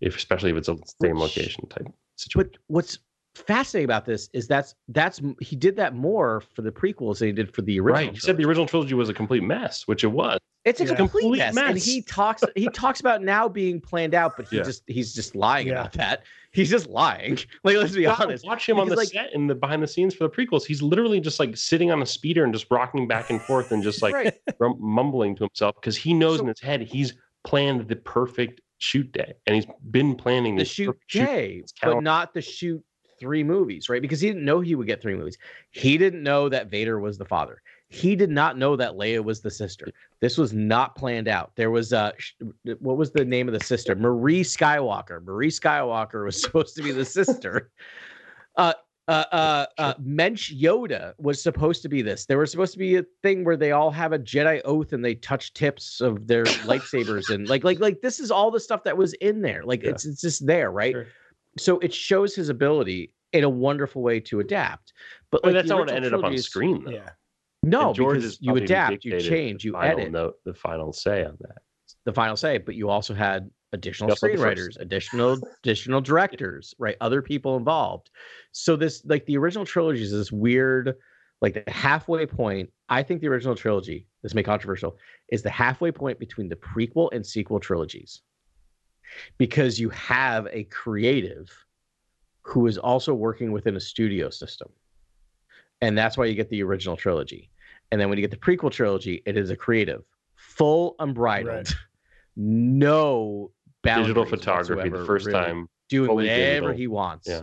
if especially if it's a same Which- location type situation. but what's fascinating about this is that's that's he did that more for the prequels than he did for the original Right. He said the original trilogy was a complete mess, which it was. It's a Yeah. complete, Complete mess. and he talks he talks about now being planned out but he Yeah. just he's just lying Yeah. about that he's just lying like let's be You honest Watch him on the like- set in the behind the scenes for the prequels. He's literally just like sitting on a speeder and just rocking back and forth and just like right rum- mumbling to himself because he knows So- in his head he's planned the perfect shoot day and he's been planning the shoot perfect shoot day, but not the shoot three movies, right? Because he didn't know he would get three movies. He didn't know that Vader was the father. He did not know that Leia was the sister. This was not planned out. There was uh what was the name of the sister? Marie Skywalker. Marie Skywalker was supposed to be the sister. Uh Uh, uh, uh, Mensch Yoda was supposed to be this. There was supposed to be a thing where they all have a Jedi oath and they touch tips of their lightsabers and like, like, like this is all the stuff that was in there. Like Yeah. it's it's just there, right? Sure. So it shows his ability in a wonderful way to adapt. But But like, that's the not what ended up on screen, though. Yeah. No, because you adapt, you change, you edit note, the final say on that. the final say, but you also had additional You also had the screenwriters, additional additional directors, right? Other people involved. So this like the original trilogy is this weird, like the halfway point. I think the original trilogy, this may be controversial, is the halfway point between the prequel and sequel trilogies. Because you have a creative who is also working within a studio system. And that's why you get the original trilogy. And then when you get the prequel trilogy, it is a creative, full unbridled, Right. no Digital photography, the first really, time. doing whatever digital. he wants. Yeah.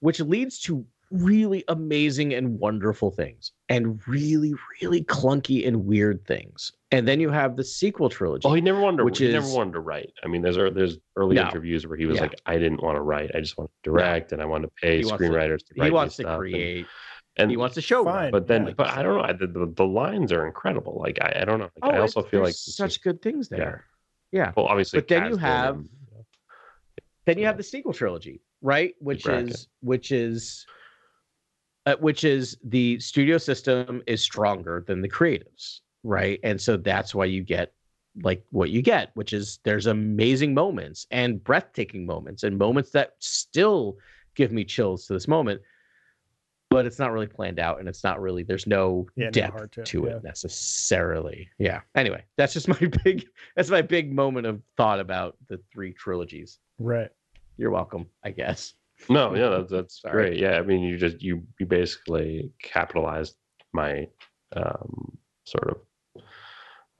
Which leads to really amazing and wonderful things and really, really clunky and weird things. And then you have the sequel trilogy. Oh, he never wanted to. Which he never wanted to write. I mean, there's there's early No. interviews where he was Yeah. like, "I didn't want to write. I just want to direct, and I want to pay He wants to- screenwriters to, write he wants to stuff." And- create. And, he wants to show. Fine. but then, yeah. but I don't know. I, the, the, the lines are incredible. Like I, I don't know. Like, I also feel like Oh, such just- good things there. Yeah. well, obviously, but then you have- and- Then you Yeah. have the sequel trilogy, right? Which is which is uh, which is the studio system is stronger than the creatives, right? And so that's why you get like what you get, which is there's amazing moments and breathtaking moments and moments that still give me chills to this moment. But it's not really planned out, and it's not really. There's no Yeah, depth heart to to, it, yeah. it necessarily. Yeah. Anyway, that's just my big. That's my big moment of thought about the three trilogies. Right. You're welcome, I guess. No, yeah, that's, that's Sorry. great. Yeah, I mean, you just you you basically capitalized my um, sort of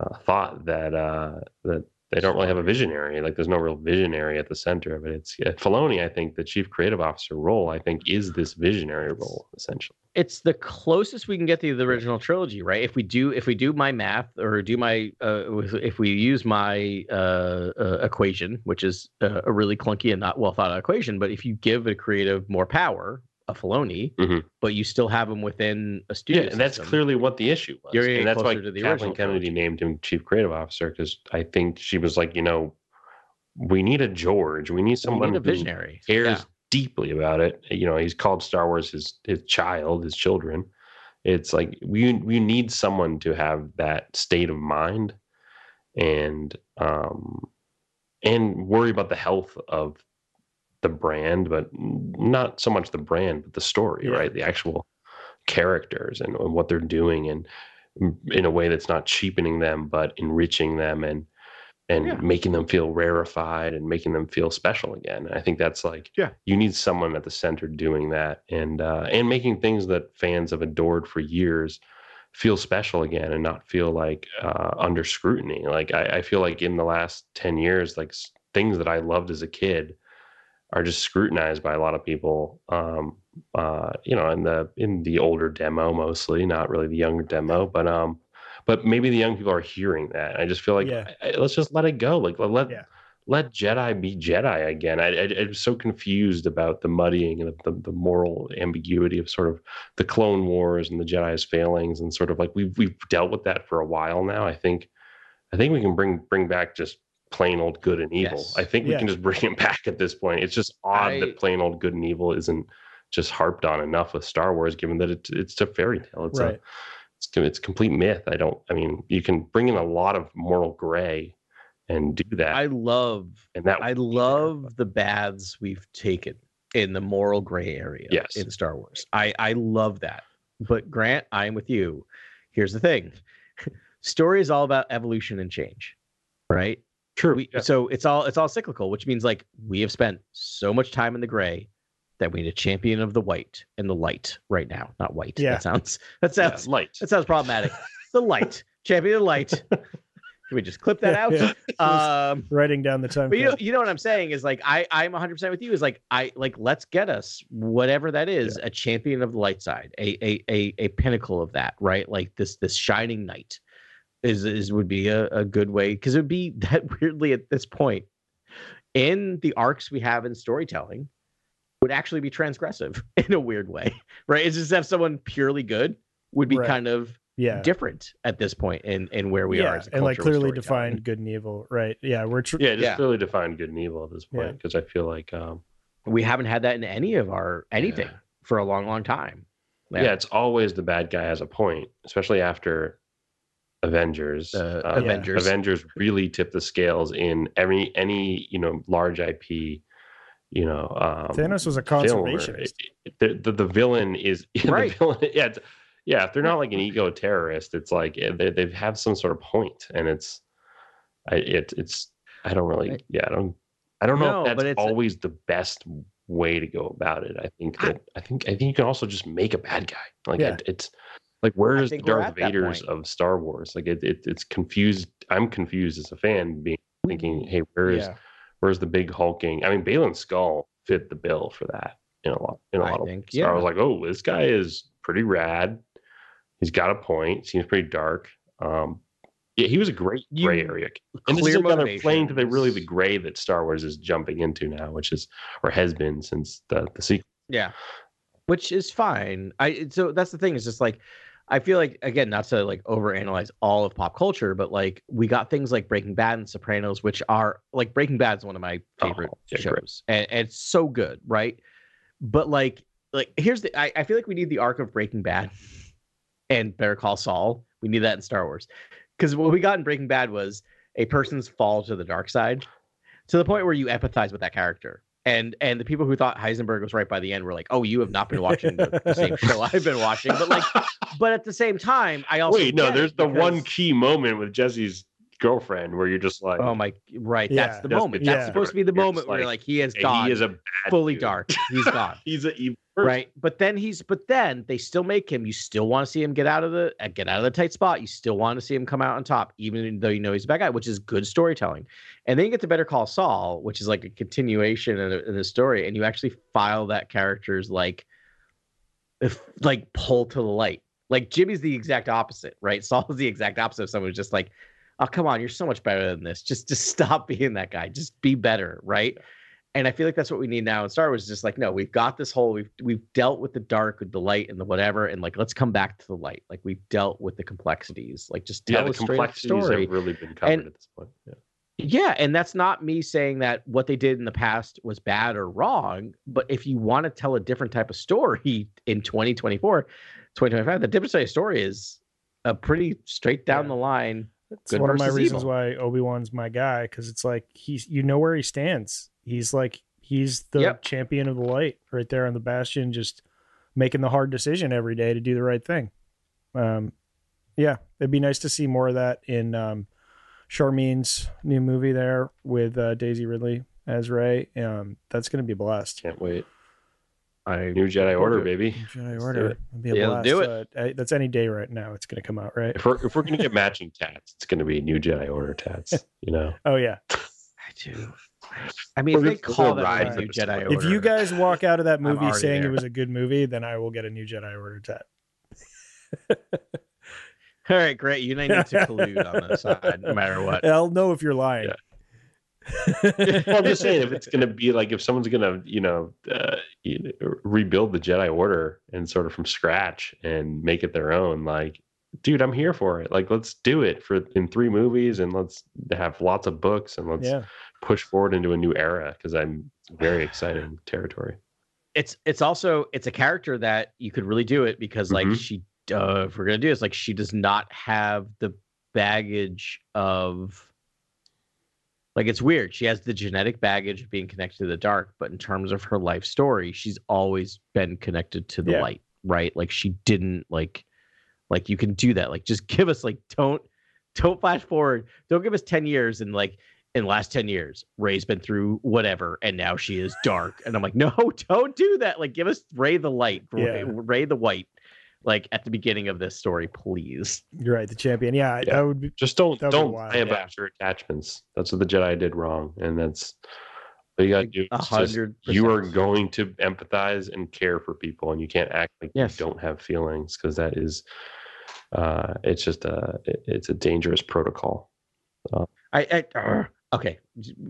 uh, thought that uh, that they don't really have a visionary. Like, there's no real visionary at the center of it. It's uh, Filoni. I think the chief creative officer role. I think is this visionary role essentially. It's the closest we can get to the original trilogy, right? If we do, if we do my math or do my, uh, if we use my uh, uh, equation, which is uh, a really clunky and not well thought out equation, but if you give a creative more power, a Filoni, Mhm. but you still have him within a studio, Yeah, and that's system, clearly what the issue was. You're and that's why to the Kathleen Kennedy trilogy. named him chief creative officer because I think she was like, you know, we need a George. We need We someone need a who visionary. cares Yeah. deeply about it. You know, he's called Star Wars his his child, his children. It's like we we need someone to have that state of mind and um and worry about the health of the brand, but not so much the brand, but the story, Yeah. right? The actual characters and, and what they're doing and in a way that's not cheapening them but enriching them and and Yeah. making them feel rarefied and making them feel special again. And I think that's like Yeah. you need someone at the center doing that and uh, and making things that fans have adored for years feel special again and not feel like uh, under scrutiny. Like I, I feel like in the last ten years, like things that I loved as a kid are just scrutinized by a lot of people. Um, uh, you know, in the in the older demo mostly, not really the younger demo, but um, but maybe the young people are hearing that. I just feel like Yeah. I- I- let's just let it go. Like let let, Yeah. let Jedi be Jedi again. I, I I'm so confused about the muddying and the, the moral ambiguity of sort of the Clone Wars and the Jedi's failings and sort of like we've we've dealt with that for a while now. I think I think we can bring bring back just plain old good and evil. Yes. I think we Yeah. can just bring it back at this point. It's just odd I- that plain old good and evil isn't just harped on enough with Star Wars, given that it's it's a fairy tale. It's right. a it's it's complete myth. I don't. I mean, you can bring in a lot of moral gray and do that, I love and that I love the baths we've taken in the moral gray area Yes. in Star Wars. I I love that. But Grant, I'm with you. Here's the thing. Story is all about evolution and change. Right? True. We, yeah. So it's all it's all cyclical, which means like we have spent so much time in the gray that we need a champion of the white and the light right now. Not white. Yeah. That sounds that Yeah, sounds light. that sounds problematic. the light. Champion of the light. Can we just clip that out? Yeah. Um Writing down the time. but you know, you know what I'm saying is like I I'm 100 percent with you. Is like I like let's get us whatever that is a champion of the light side, a a a, a pinnacle of that, right? Like this this shining knight is is would be a, a good way because it would be that weirdly at this point in the arcs we have in storytelling would actually be transgressive in a weird way, right? It's just have someone purely good would be Right. kind of yeah different at this point in in where we yeah are as a and like clearly storytelling. defined good and evil right yeah we're tr- Yeah, just Yeah. really define good and evil at this point because I feel like um, We haven't had that in any of our anything Yeah. for a long, long time. yeah. it's always the bad guy has a point, especially after Avengers. Uh, Um, Avengers. Avengers really tip the scales in every any you know large IP. You know, um, Thanos was a film conservationist. the, the the villain is the Right. villain, yeah, it's- yeah. If they're not like an ego terrorist, it's like eh, they they have some sort of point, and it's, I it it's I don't really yeah I don't I don't know No, if but that's it's- always the best way to go about it. I think that I, think I think you can also just make a bad guy like Yeah. it, it's like where is the think Darth Vader's of Star Wars? Like it, it it's confused. I'm confused as a fan, being thinking, hey, where is Yeah. where's the big hulking? I mean, Baylan Skoll fit the bill for that in a lot in a I lot of think. So I was like, oh, this guy is pretty rad. He's got a point. Seems pretty dark. Um, yeah, he was a great gray You- area. And this clear is another playing to the really the gray that Star Wars is jumping into now, which is or has been since the the sequel. Yeah. Which is fine. I so that's the thing, is just like I feel like again, not to like overanalyze all of pop culture, but like we got things like Breaking Bad and Sopranos, which are like Breaking Bad is one of my favorite Oh, yeah, shows. And, and it's so good, right? But like like here's the I, I feel like we need the arc of Breaking Bad and Better Call Saul. We need that in Star Wars. Because what we got in Breaking Bad was a person's fall to the dark side to the point where you empathize with that character. And and the people who thought Heisenberg was right by the end were like, "Oh, you have not been watching the, the same show I've been watching." But like, but at the same time, I also Wait, no, there's the one key moment with Jesse's girlfriend where you're just like, Oh my, right? Yeah. that's the That's moment. That's yeah. supposed to be the You're moment just where like, like he has gone he is a bad fully dude. dark. He's gone. He's a evil person. right but then he's but then they still make him you still want to see him get out of the uh, get out of the tight spot. You still want to see him come out on top even though you know he's a bad guy which is good storytelling. And then you get to better call saul which is like a continuation in, in the story and you actually file that character's like if like pull to the light. Like jimmy's the exact opposite right? Saul's the exact opposite of someone who's just like oh come on you're so much better than this. Just just stop being that guy. Just be better right and I feel like that's what we need now in Star Wars. Just like, no, we've got this whole we've we've dealt with the dark, with the light, and the whatever, and like let's come back to the light. Like we've dealt with the complexities. Like just tell Yeah, the a straight up complexities story. have really been covered And- at this point. Yeah. Yeah, and that's not me saying that what they did in the past was bad or wrong. But if you want to tell a different type of story in 2024, 2025, the different type of story is a pretty straight down Yeah. the line. It's one of my reasons evil. why Obi Wan's my guy because it's like he's you know where he stands. He's like he's the Yep. champion of the light right there on the bastion, just making the hard decision every day to do the right thing. Um, yeah, it'd be nice to see more of that in um, Sharmeen's new movie there with uh, Daisy Ridley as Rey. Um, that's gonna be a blast. Can't wait. I New Jedi Order, to it. baby. Jedi Order. it. It'd be a Yeah, blast. do it. Uh, that's any day right now. It's gonna come out, right? If we're if we're gonna get matching tats, it's gonna be New Jedi Order tats. You know, Oh yeah. I do. I mean, if they call that gonna a new Jedi for Order, If you guys walk out of that movie saying there. it was a good movie, then I will get a new Jedi Order tat. all right, great. You and I need to collude on this side, no matter what. I'll know if you're lying. well, I'm just saying if it's gonna be like if someone's gonna you know, uh, you know rebuild the Jedi Order and sort of from scratch and make it their own, like, dude, I'm here for it. Like, let's do it for in three movies and let's have lots of books and let's yeah. push forward into a new era because I'm very exciting territory. It's it's also it's a character that you could really do it because like Mhm. she uh if we're gonna do this, like she does not have the baggage of like it's weird. She has the genetic baggage of being connected to the dark, but in terms of her life story, she's always been connected to the Yeah. light, right? Like she didn't like like you can do that. Like just give us like don't don't flash forward. Don't give us 10 years and like in the last 10 years, Rey's been through whatever and now she is dark. And I'm like, no, don't do that. Like give us Rey the light, Rey, Yeah. Rey the white, like at the beginning of this story, please. You're right. The champion. Yeah, Yeah. that would be. Just don't That'd don't wild, yeah. about your attachments. That's what the Jedi did wrong, and that's what you got to do. Just- hundred You are going to empathize and care for people, and you can't act like Yes. you don't have feelings because that is, uh, it's just a it's a dangerous protocol. I I, uh, okay,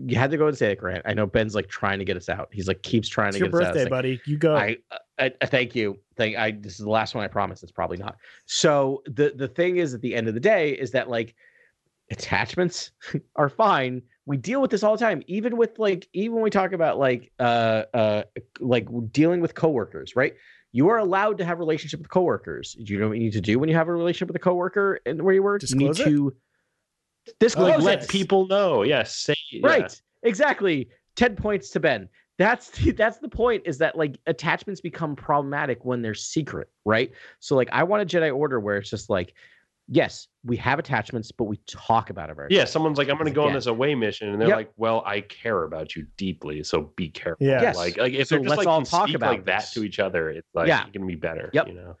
you had to go and say it, Grant. I know Ben's like trying to get us out. He's like keeps trying It's to your get us out. birthday, It's like, buddy. You go. I, I, I thank you. Thank I. This is the last one. I promise. It's probably not. So the the thing is, at the end of the day, is that like attachments are fine. We deal with this all the time, even with like even when we talk about like uh uh like dealing with coworkers, right? You are allowed to have a relationship with coworkers. Do you know what you need to do when you have a relationship with a coworker and where you work? Disclose you it? need to disclose Like, it. let people know. Yes, say yeah. Right. Exactly. 10 points to Ben. That's the, that's the point is that like attachments become problematic when they're secret, right? So like I want a Jedi Order where it's just like yes, we have attachments but we talk about it very Yeah, someone's like, I'm going to go on this away mission, and they're Yep. like, "Well, I care about you deeply, so be careful." Yeah. Yes. like, like if So they're just let's like all can talk speak about like that to each other, it's like Yeah. it's going to be better. Yep. You know,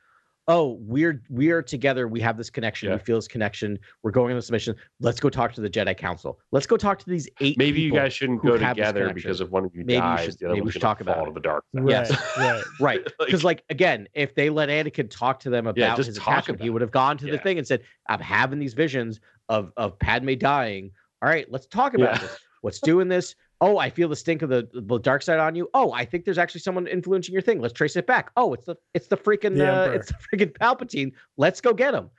oh we're we're together we have this connection we Yeah. feel this connection we're going on this mission let's go talk to the jedi council let's go talk to these eight maybe you guys shouldn't go together because if one of you Maybe you dies, should- the other maybe we should talk about fall it. to the dark side. right, Yes. right. right Like- because like again if they let anakin talk to them about just his talk attachment he would have gone to the thing and said i'm having these visions of of padme dying all right let's talk about Yeah. this what's doing this oh i feel the stink of the, the dark side on you? Oh i think there's actually someone influencing your thing. Let's trace it back. Oh it's the it's the freaking The uh, it's the freaking palpatine. Let's go get him.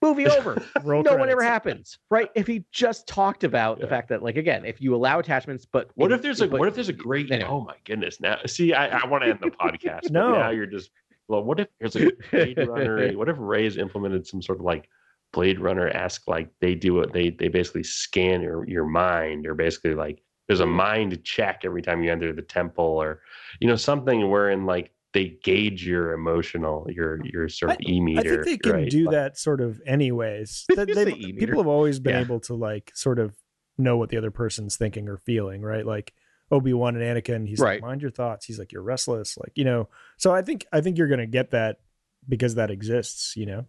Movie over. Roll no one ever happens right? If he just talked about the fact that like again if you allow attachments but What if there's a but- what if there's a great anyway. oh my goodness now see I, I want to end the podcast but No. now you're just well what if there's a Blade Runner what if Ray's implemented some sort of like Blade Runner esque like they do it they they basically scan your your mind or basically like there's a mind check every time you enter the temple or you know something wherein like they gauge your emotional your your sort of e I meter I think they can right? do Like, that sort of anyways. That they've- people have always been Yeah. able to like sort of know what the other person's thinking or feeling, right? Like Obi Wan and Anakin, he's Right. like, mind your thoughts. He's like, you're restless, like you know. So I think I think you're gonna get that because that exists, you know.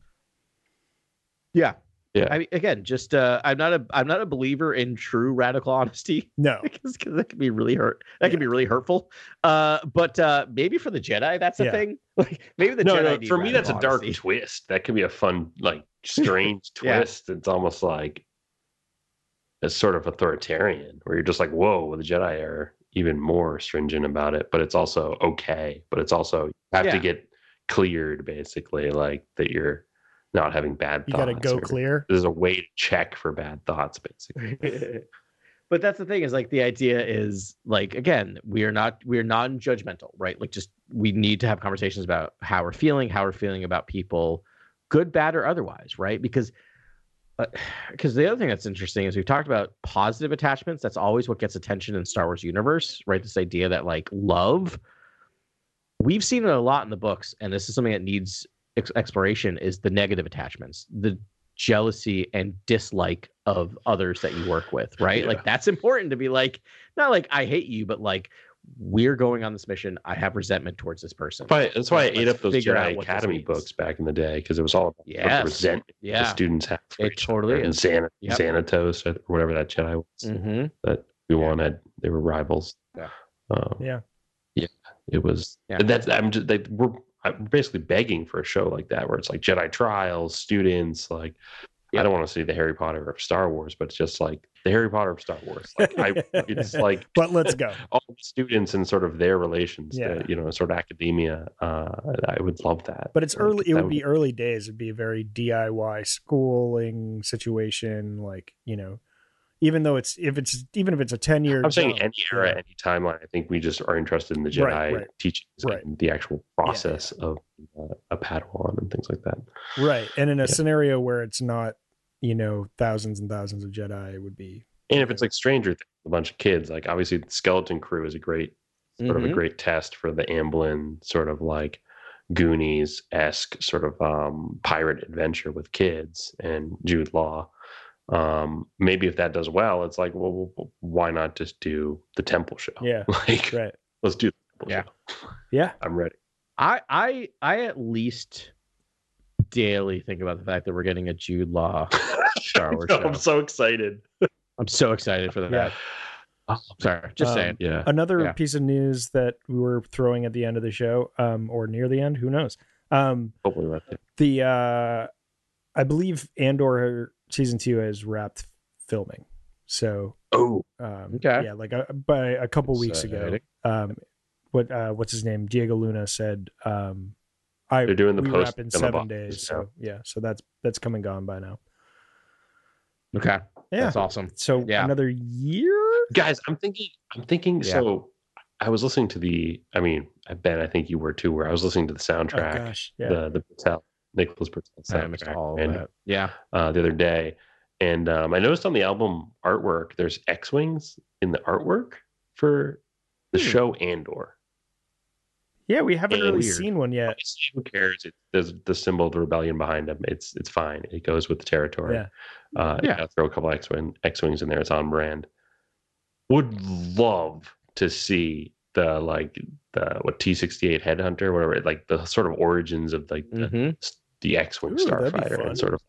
Yeah Yeah. I mean, again, just uh, I'm not a I'm not a believer in true radical honesty. No, because that can be really hurt. That can be really hurtful. Uh, but uh, maybe for the Jedi, that's a Yeah. thing. Like maybe the no, Jedi. no, for me that's a dark twist that could be a fun like strange Yeah. twist it's almost like it's sort of authoritarian where you're just like whoa the jedi are even more stringent about it but it's also okay but it's also you have Yeah. to get cleared basically like that you're not having bad you thoughts got to go clear. there's a way to check for bad thoughts basically. But that's the thing is like the idea is like again we are not we're non-judgmental right? Like just we need to have conversations about how we're feeling how we're feeling about people good bad or otherwise right? Because uh, because the other thing that's interesting is we've talked about positive attachments. That's always what gets attention in star wars universe right? This idea that like love we've seen it a lot in the books and this is something that needs ex- exploration is the negative attachments the jealousy and dislike of others that you work with right Yeah. like that's important to be like not like i hate you but like we're going on this mission i have resentment towards this person But that's why i ate up those figure jedi academy books back in the day because it was all about the Yes. resentment the yeah students have It totally and is. Xan- Yep. xanatos or whatever that jedi was hmm that we wanted. They were rivals. Yeah. Um, Yeah. Yeah. It was. Yeah. That's. I'm just. They, we're. I'm basically begging for a show like that where it's like Jedi trials, students. Like, Yeah. I don't want to see the Harry Potter of Star Wars, but it's just like the Harry Potter of Star Wars. Like, I. It's like But let's go. all students and sort of their relations. Yeah. To, you know, sort of academia. Uh, I would love that. But it's Like, early. It that would be early days. It'd be a very DIY schooling situation. Like you know, even though it's if it's even if it's a ten year. I'm saying any era, yeah. any timeline. I think we just are interested in the Jedi Right, right. teachings Right. and the actual yeah. process of uh, a Padawan and things like that. right, and in a Yeah. scenario where it's not, you know, thousands and thousands of Jedi, it would be. And if it's like Stranger Things, a bunch of kids, like obviously the Skeleton Crew is a great sort of a Mhm. great test for the Amblin sort of like Goonies esque sort of um, pirate adventure with kids and Jude Law. Um, maybe if that does well, it's like, well, well, well, why not just do the Temple show? Yeah. like Right. let's do the Temple Yeah. show. Yeah. I'm ready. I I I at least daily think about the fact that we're getting a Jude Law Star Wars No, show. I'm so excited. I'm so excited for that. Yeah. Sorry, just Um, saying. Yeah. Another Yeah. piece of news that we were throwing at the end of the show, um, or near the end, who knows? Um, Hopefully right there. the uh, I believe Andor season two has wrapped filming, So Oh, um, Okay. yeah, like a, by a couple weeks ago, Exciting. um, what uh, what's his name? Diego Luna said, um, "I They're doing the we post wrap in seven boxes days." now. So yeah, so that's that's come and gone by now. Okay. Yeah. That's awesome. So Yeah. another year. guys, I'm thinking. I'm thinking. Yeah. So, I was listening to the. I mean, Ben, I think you were too. Where I was listening to the Oh soundtrack, gosh, yeah. the the Britell, Nicholas I missed soundtrack, all and, that. Yeah. uh, the other day, and um, I noticed on the album artwork, there's X wings in the artwork for the Hmm. show Andor. yeah, we haven't and really weird. seen one yet. Who cares? It, there's the symbol of the rebellion behind him. It's it's fine. It goes with the territory. Yeah. Uh, Yeah. yeah. Throw a couple X wing X wings in there. It's on brand. Would love to see the like the what T sixty eight headhunter whatever like the sort of origins of like the, hmm the X wing Ooh, starfighter and sort of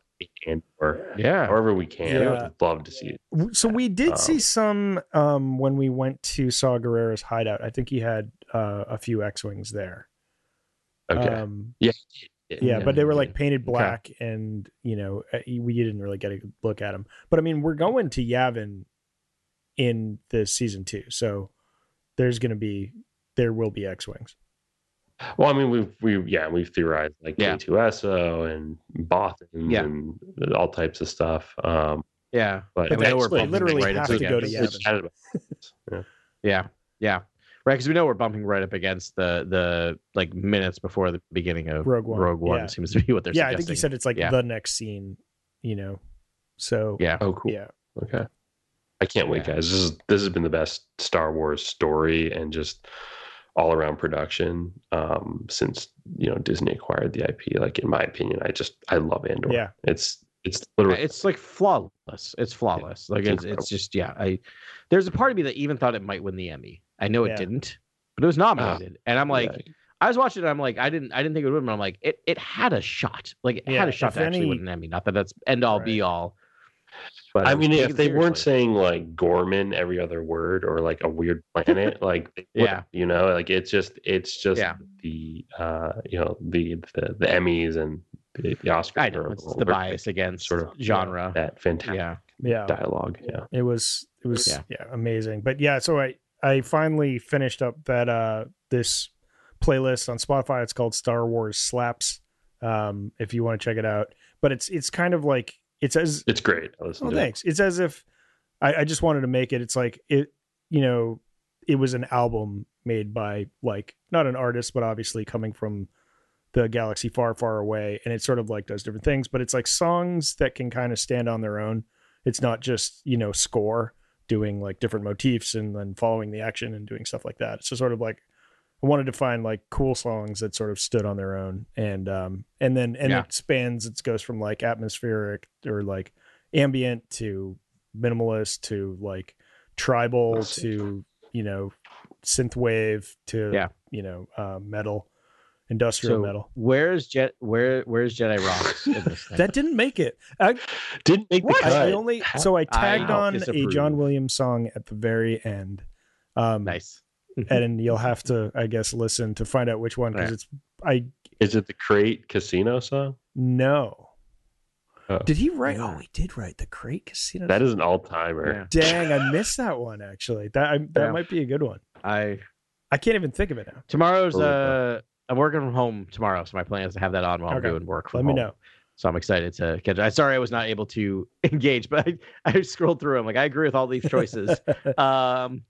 and or Yeah. however we can. Yeah. I would love to see it. So we did Um, see some um, when we went to Saw Gerrera's hideout. I think he had uh, a few X wings there. Okay. Um, yeah. yeah, but they were like painted black, and you know uh, we didn't really get a look at them. But I mean, we're going to Yavin in the season two, so there's going to be there will be X wings. Well, I mean, we've we yeah we've theorized like Yeah. K2SO and Bothans Yeah. and all types of stuff. Um, Yeah. but But we know we're literally right have up to go to against- Yavin. chatted about- Yeah. Yeah. Right, because we know we're bumping right up against the the like minutes before the beginning of Rogue One, Rogue One yeah. seems to be what they're yeah, I think he said it's like Yeah. the next scene. You know, so Yeah. Oh, cool. yeah, Okay. I can't wait, Yeah. guys. This is this has been the best Star Wars story and just all around production um, since you know Disney acquired the IP. Like in my opinion, I just I love Andor. Yeah. It's it's literally It's like flawless. It's flawless. like it's it's, it's just yeah. I there's a part of me that even thought it might win the Emmy. I know it Yeah. didn't, but it was nominated. and I'm like, yeah. I was watching it. I'm like, I didn't I didn't think it would win. But I'm like, it it had a shot. Like it Yeah, had a shot if to actually any- win an Emmy. Not that that's end all Right. be all. But I mean, if taken they weren't saying like Ghorman every other word or like a weird planet, like they would, Yeah. you know, like it's just it's just Yeah. the uh you know the the, the Emmys and the, the Oscars. I know it's the bias against sort sort of of genre. that fantastic Yeah. yeah. dialogue. Yeah, it was it was Yeah. yeah. amazing but yeah so i i finally finished up that uh this playlist on spotify it's called star wars slaps um if you want to check it out but it's it's kind of like it's as it's great. I oh to it. thanks it's as if i i just wanted to make it it's like it you know it was an album made by like not an artist but obviously coming from the galaxy far far away and it sort of like does different things but it's like songs that can kind of stand on their own it's not just you know score doing like different motifs and then following the action and doing stuff like that it's just sort of like i wanted to find like cool songs that sort of stood on their own and um and then and Yeah. it spans it goes from like atmospheric or like ambient to minimalist to like tribal Awesome. to you know synth wave to Yeah. you know uh, metal industrial So metal where's Jet? Where where's Jedi Rocks in this thing? that didn't make it I, Didn't make the cut. I, I only so I tagged on a. John Williams song at the very end. Um, nice. and you'll have to, I guess, listen to find out which one because it's I Is it the Crate Casino song? No. Oh. Did he write? Oh, he did write the Crate Casino. That is an all timer. Yeah. dang. I missed that one actually. That I, that Yeah. might be a good one. I I can't even think of it now. tomorrow's uh I'm working from home tomorrow, so my plan is to have that on while Okay. I'm doing work. From Let me home. know. So I'm excited to catch. it. I sorry I was not able to engage, but I, I scrolled through. I'm like, I agree with all these choices. um,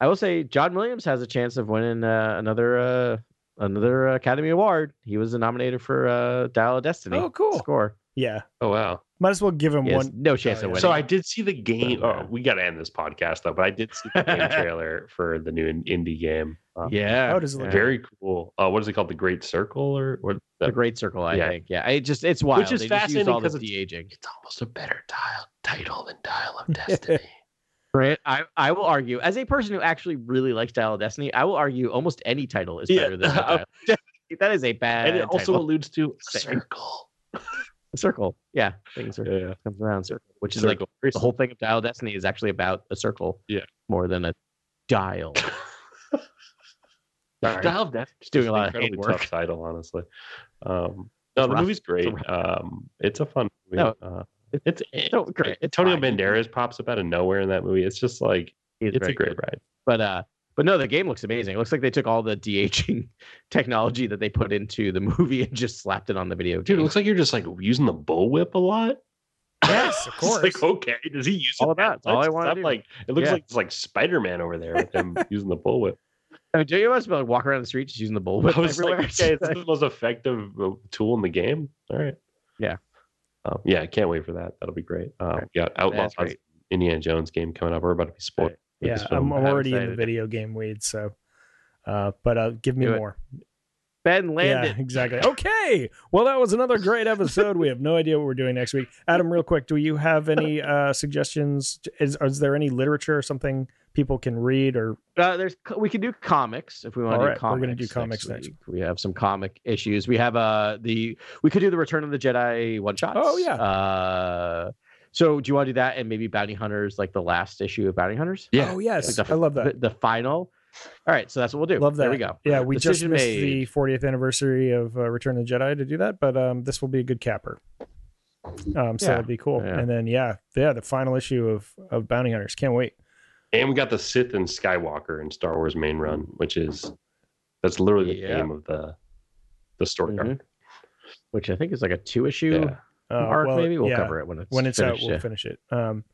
I will say John Williams has a chance of winning uh, another uh, another Academy Award. He was nominated for uh, Dial of Destiny. Oh, cool. Score. yeah, Oh wow. might as well give him one. no chance Oh, of winning. So I did see the game. Yeah. Oh, we got to end this podcast though. But I did see the game trailer for the new Indy game. Uh, yeah. How does it look? Very cool. Uh, what is it called? The Great Circle or what? the Great Circle, I Yeah. think. Yeah, I just it's wild. Which is they just used fascinating all this 'cause it's- de aging. It's almost a better dial, title than Dial of Destiny. Grant, I, I will argue, as a person who actually really likes Dial of Destiny, I will argue almost any title is Yeah, better than Dial of Destiny. That is a bad. and it also title. alludes to a Same. circle. circle. Yeah, things are Yeah, comes around circle, which is like the whole thing of Dial of Destiny is actually about a circle. Yeah. more than a dial. Sorry. Dial of Destiny. Just doing a lot of hand work. tough title, honestly. Um, no, the rough. movie's great. rough. Um, it's a fun movie. No. Uh, It's so great. It's Antonio. Banderas pops up out of nowhere in that movie. It's just like He's it's a great good. ride. But uh, but no, the game looks amazing. It looks like they took all the de-aging technology that they put into the movie and just slapped it on the video Dude, it looks like you're just like using the bullwhip a lot. Yes, of It's course. like okay, does he use All it that. all? I wanna It's do. Like it looks Yeah. like it's like Spider Man over there with him using the bullwhip. I mean, do you must like walk around the street just using the bullwhip I was everywhere? like, okay, it's the most effective uh, tool in the game. All right. Yeah. Um, yeah, I can't wait for that. That'll be great. Um, Right. We got Outlaws, great. Indiana Jones game coming up. We're about to be spoiled. Right. yeah, I'm, film. I'm I'm already in the video game weeds, so. Uh, but uh, give me Do it. more. ben landed. Yeah, exactly. Okay. Well, that was another great episode. We have no idea what we're doing next week. Adam, real quick, do you have any uh, suggestions? Is, is there any literature or something people can read or Uh, there's we can do comics if we want All to right, do we're comics. gonna do comics next week. We have some comic issues. We have uh the we could do the Return of the Jedi one shots. Oh, yeah. Uh, so do you want to do that and maybe Bounty Hunters like the last issue of Bounty Hunters? Yeah. Oh yes, Like the, I love that. The, the final. All right, so that's what we'll do. Love that. There we go. Yeah, we Decision just missed made. the 40th anniversary of uh, Return of the Jedi to do that, but um, this will be a good capper. Um, so Yeah. it'd be cool. Yeah. And then yeah, yeah, the final issue of of Bounty Hunters. Can't wait. And we got the Sith and Skywalker in Star Wars main run, which is that's literally the Yeah. name of the the story Mhm. arc. Which I think is like a two issue Yeah. Uh, arc. well, maybe we'll yeah, cover it when it's when it's finished, out. We'll yeah. finish it. Um,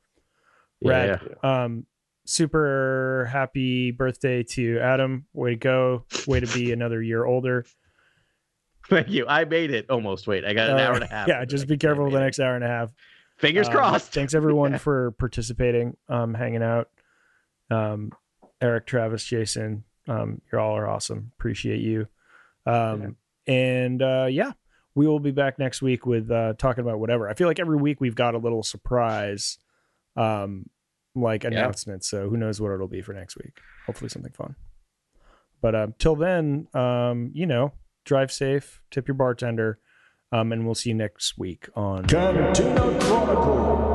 Yeah, rad. Um, super happy birthday to Adam. Way to go. Way to be another year older. Thank you. I made it almost. Wait, I got an Uh, hour and a half. Yeah, just be careful the next hour and a half. Fingers Um, crossed. Thanks everyone Yeah. for participating, um, hanging out. Um, Eric, Travis, Jason, um, you all are awesome. Appreciate you. Um, and uh, yeah, we will be back next week with uh, talking about whatever. I feel like every week we've got a little surprise, um, like announcement. So who knows what it'll be for next week? Hopefully something fun. But um, till then, um, you know, drive safe, tip your bartender, um, and we'll see you next week on Cantina Chronicle.